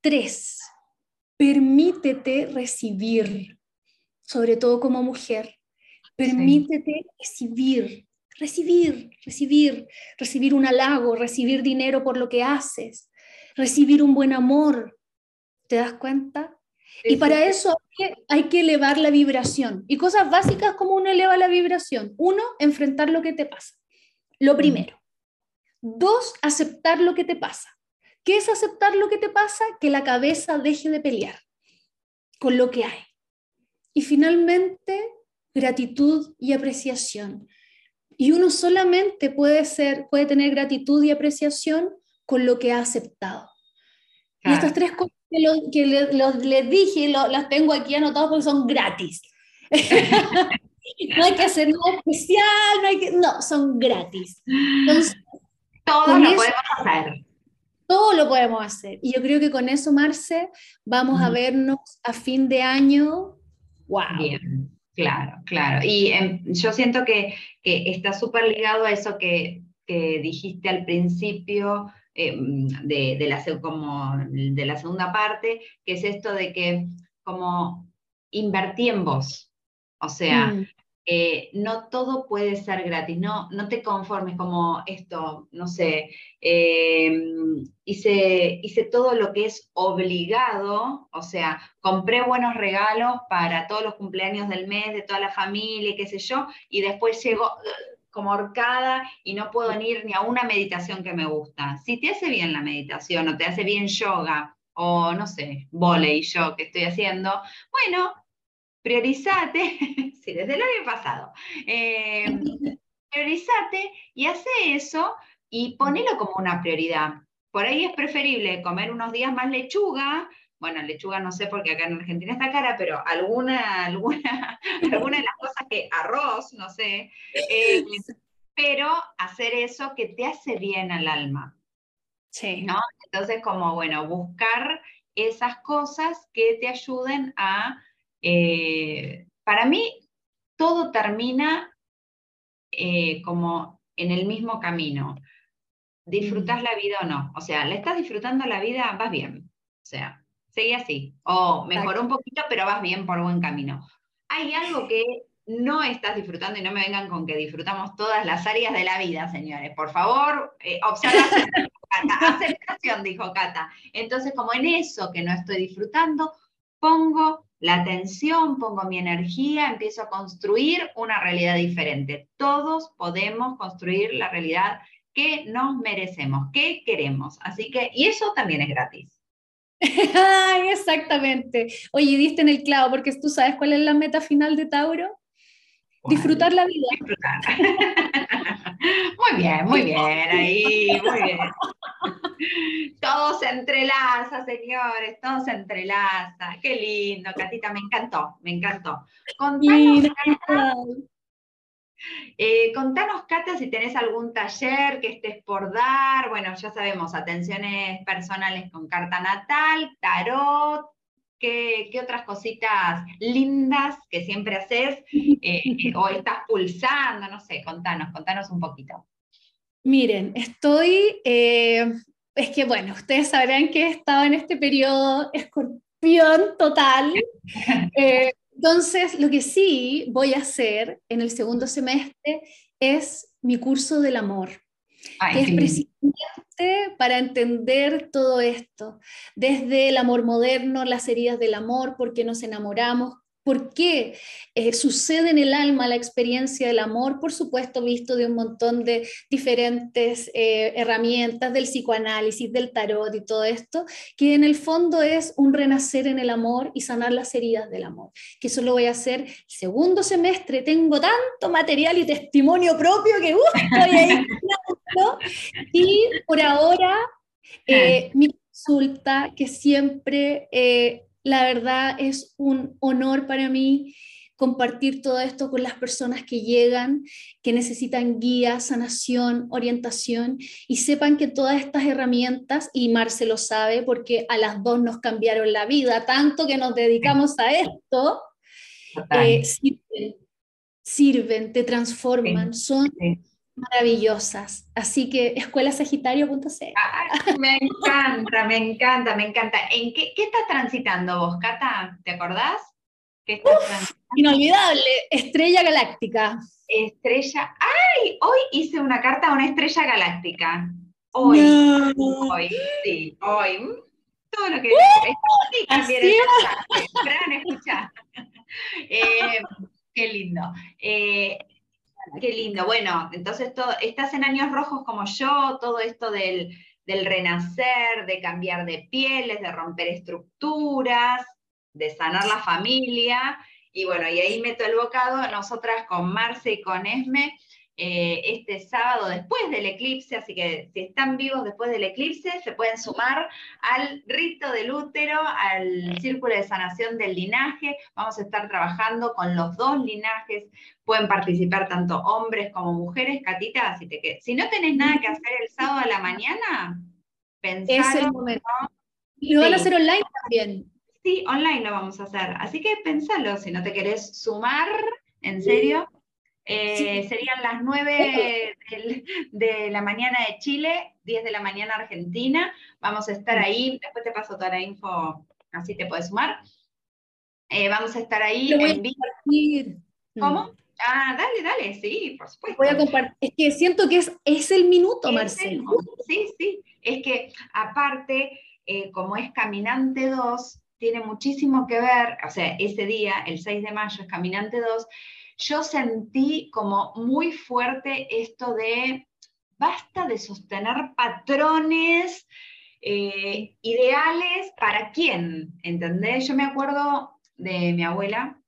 Tres, permítete recibir, sobre todo como mujer, permítete recibir, recibir, recibir, recibir un halago, recibir dinero por lo que haces, recibir un buen amor. ¿Te das cuenta? Y para eso hay que, elevar la vibración. Y cosas básicas como uno eleva la vibración. Uno, enfrentar lo que te pasa. Lo primero. Dos, aceptar lo que te pasa. ¿Qué es aceptar lo que te pasa? Que la cabeza deje de pelear con lo que hay. Y finalmente, gratitud y apreciación. Y uno solamente puede ser, puede tener gratitud y apreciación con lo que ha aceptado. Y estas tres cosas que, les dije, las tengo aquí anotadas porque son gratis. [LAUGHS] no hay que hacer nada especial, no, hay que, no son gratis. todo lo podemos hacer. Todo lo podemos hacer. Y yo creo que con eso, Marce, vamos a vernos a fin de año. ¡Wow! Bien, claro, claro. Y em, yo siento que, que está súper ligado a eso que, que dijiste al principio, eh, de, la, como de la segunda parte, que es esto de que como invertí en vos. O sea, mm. eh, no todo puede ser gratis, no, no te conformes como esto, no sé, eh, hice, hice todo lo que es obligado, o sea, compré buenos regalos para todos los cumpleaños del mes, de toda la familia, qué sé yo, y después llegó como horcada y no puedo ir ni a una meditación que me gusta. Si te hace bien la meditación o te hace bien yoga o no sé, volei yo que estoy haciendo, bueno, priorizate, [LAUGHS] sí, desde el año pasado, eh, priorizate y hace eso y ponelo como una prioridad. Por ahí es preferible comer unos días más lechuga, bueno, lechuga no sé porque acá en Argentina está cara, pero alguna, [LAUGHS] alguna, alguna de las cosas que arroz, no sé, eh, pero hacer eso que te hace bien al alma. Sí. ¿no? Entonces, como, bueno, buscar esas cosas que te ayuden a, eh, para mí, todo termina eh, como en el mismo camino. ¿Disfrutas mm. la vida o no? O sea, ¿le estás disfrutando la vida? Vas bien. O sea, sigue así. O mejoró un poquito, pero vas bien por buen camino. Hay algo que no estás disfrutando y no me vengan con que disfrutamos todas las áreas de la vida, señores. Por favor, eh, observación. [LAUGHS] Aceptación, dijo Cata. Entonces, como en eso que no estoy disfrutando, pongo la atención, pongo mi energía, empiezo a construir una realidad diferente. Todos podemos construir la realidad que nos merecemos, que queremos. Así que, y eso también es gratis. [LAUGHS] Exactamente. Oye, diste en el clavo, porque tú sabes cuál es la meta final de Tauro. Disfrutar la vida. [LAUGHS] muy bien, muy bien, ahí, muy bien. Todo se entrelaza, señores, todo se entrelaza. Qué lindo, Catita, me encantó, me encantó. Contanos, eh, contanos, Cata, si tenés algún taller que estés por dar. Bueno, ya sabemos, atenciones personales con carta natal, tarot, ¿Qué, otras cositas lindas que siempre haces eh, [LAUGHS] o estás pulsando? No sé, contanos, contanos un poquito. Miren, estoy, eh, es que bueno, ustedes sabrán que he estado en este periodo escorpión total. [LAUGHS] Eh, entonces, lo que sí voy a hacer en el segundo semestre es mi curso del amor que es precisamente para entender todo esto, desde el amor moderno, las heridas del amor, por qué nos enamoramos, ¿Por qué eh, sucede en el alma la experiencia del amor? Por supuesto, visto de un montón de diferentes eh, herramientas del psicoanálisis, del tarot y todo esto, que en el fondo es un renacer en el amor y sanar las heridas del amor. Que eso lo voy a hacer segundo semestre. Tengo tanto material y testimonio propio que uh, estoy ahí. y por ahora, eh, mi consulta, que siempre la verdad es un honor para mí compartir todo esto con las personas que llegan, que necesitan guía, sanación, orientación y sepan que todas estas herramientas, y Marce lo sabe porque a las dos nos cambiaron la vida, tanto que nos dedicamos a esto, eh, sirven, te transforman, son maravillosas. Así que escuelasagitario.c. Me encanta, me encanta, me encanta. ¿En qué, qué estás transitando vos, Cata? ¿Te acordás? ¿Qué inolvidable, estrella galáctica. Estrella. ¡Ay! Hoy hice una carta a una estrella galáctica. Hoy. Hoy, sí, hoy. Todo lo que. Uh, también escuchar. [LAUGHS] Eh, qué lindo. Eh, Qué lindo. Bueno, entonces todo, estás en años rojos como yo, todo esto del, renacer, de cambiar de pieles, de romper estructuras, de sanar la familia. Y bueno, y ahí meto el bocado, nosotras con Marce y con Esme, eh, este sábado después del eclipse, así que si están vivos después del eclipse, se pueden sumar al rito del útero, al círculo de sanación del linaje. Vamos a estar trabajando con los dos linajes. Pueden participar tanto hombres como mujeres. Catita, si, te, si no tenés nada que hacer el sábado a la mañana, pensalo. Es el momento. Y lo van a hacer online también. Sí, online lo vamos a hacer. Así que pensalo, si no te querés sumar, en serio. Eh, serían las 9 de la mañana de Chile, 10 de la mañana Argentina. Vamos a estar ahí, después te paso toda la info, así te puedes sumar. Eh, vamos a estar ahí en vivo. ¿Cómo? Ah, dale, dale, sí, por supuesto. Voy a compartir. Es que siento que es, es el minuto, Marcelo. Sí, sí. Es que aparte, eh, como es Caminante 2, tiene muchísimo que ver, o sea, ese día, el 6 de mayo, es Caminante 2, yo sentí como muy fuerte esto de basta de sostener patrones eh, ideales para quién, ¿entendés? Yo me acuerdo de mi abuela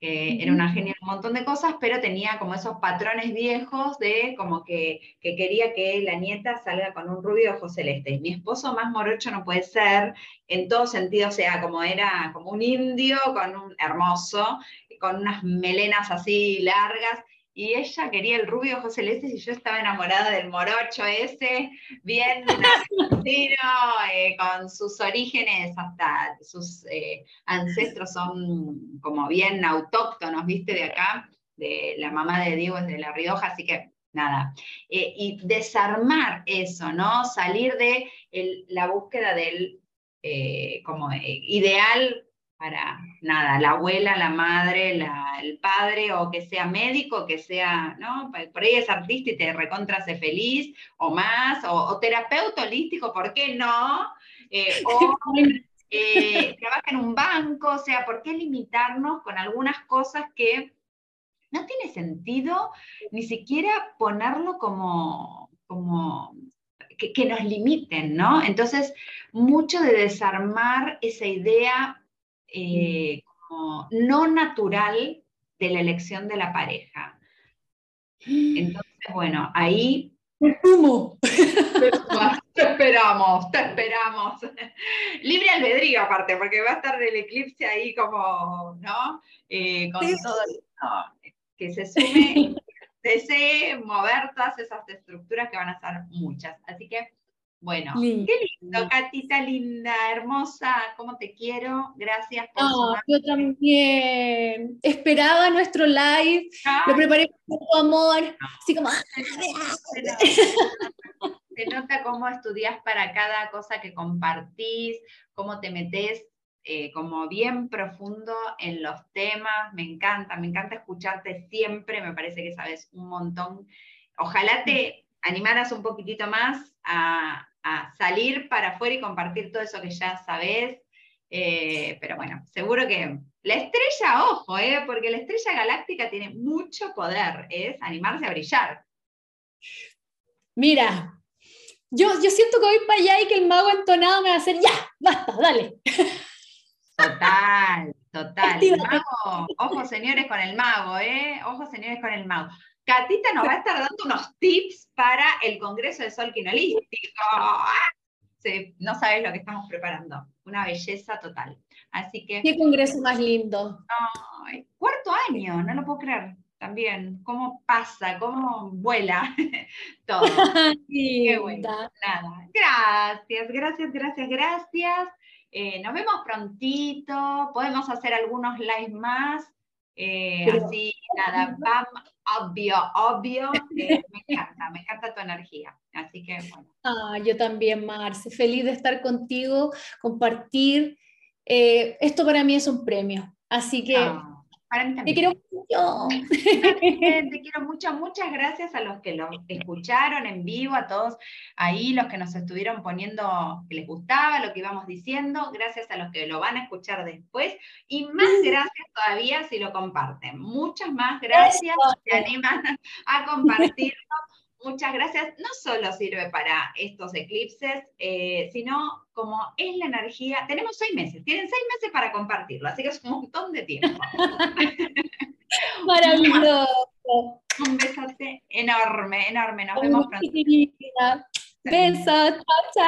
que era una genia en un montón de cosas, pero tenía como esos patrones viejos de como que, quería que la nieta salga con un rubio ojo celeste. Mi esposo más morocho no puede ser, en todo sentido, o sea, como era como un indio con un hermoso, con unas melenas así largas, y ella quería el rubio ojo celeste y yo estaba enamorada del morocho ese, bien [LAUGHS] argentino, eh, con sus orígenes, hasta sus eh, ancestros son como bien autóctonos, viste, de acá, de la mamá de Diego es de La Rioja, así que nada. Eh, y desarmar eso, ¿no? Salir de la búsqueda del como ideal para nada, la abuela, la madre, el padre, o que sea médico, que sea, ¿no? Por ahí es artista y te recontra feliz, o más, o, terapeuta holístico, ¿por qué no? Eh, [LAUGHS] o eh, trabaja en un banco, o sea, ¿por qué limitarnos con algunas cosas que no tiene sentido ni siquiera ponerlo como, como que, que nos limiten, ¿no? Entonces, mucho de desarmar esa idea eh, como no natural de la elección de la pareja. Entonces, bueno, ahí... [LAUGHS] Te esperamos, te esperamos. Libre albedrío aparte, porque va a estar el eclipse ahí como, ¿no? Eh, con todo, que se sume, [LAUGHS] desee mover todas esas estructuras que van a ser muchas. Así que bueno, qué lindo, Catita linda, hermosa, cómo te quiero. Gracias por no, Yo también. Esperaba nuestro live, lo preparé con tu amor, así como... Se nota cómo estudias para cada cosa que compartís, cómo te metes eh, como bien profundo en los temas. Me encanta, me encanta escucharte siempre, me parece que sabes un montón. Ojalá te animaras un poquitito más a, a salir para afuera y compartir todo eso que ya sabes. Eh, pero bueno, seguro que la estrella, ojo, eh, porque la estrella galáctica tiene mucho poder, es animarse a brillar. Mira, yo, yo siento que voy para allá y que el mago entonado me va a hacer, ya, basta, dale. Total, total. [LAUGHS] ojo señores con el mago, ¿eh? Ojo señores con el mago. Catita nos va a estar dando unos tips para el Congreso de Sol Quinolístico. Sí, no sabes lo que estamos preparando. Una belleza total. Así que. Qué congreso más lindo. cuarto año, no lo puedo creer. También, cómo pasa, cómo vuela [LAUGHS] todo. [LAUGHS] Qué bueno. Nada. Gracias, gracias, gracias, gracias. Eh, nos vemos prontito. Podemos hacer algunos lives más. Eh, así, nada, pam, obvio, obvio. Eh, [LAUGHS] me encanta, me encanta tu energía. Así que, bueno. Ah, yo también, Marce. Feliz de estar contigo, compartir. Eh, esto para mí es un premio. Así que. Ah. Para mí también. Te quiero mucho. Te quiero mucho. Muchas gracias a los que lo escucharon en vivo, a todos ahí, los que nos estuvieron poniendo que les gustaba lo que íbamos diciendo. Gracias a los que lo van a escuchar después. Y más gracias todavía si lo comparten. Muchas más gracias. Se animan a compartirlo. Muchas gracias. No solo sirve para estos eclipses, eh, sino como es la energía. Tenemos seis meses, tienen seis meses para compartirlo, así que es un montón de tiempo. [LAUGHS] Maravilloso. [LAUGHS] Un besote enorme, enorme. Nos vemos pronto. Besos, chao, chao.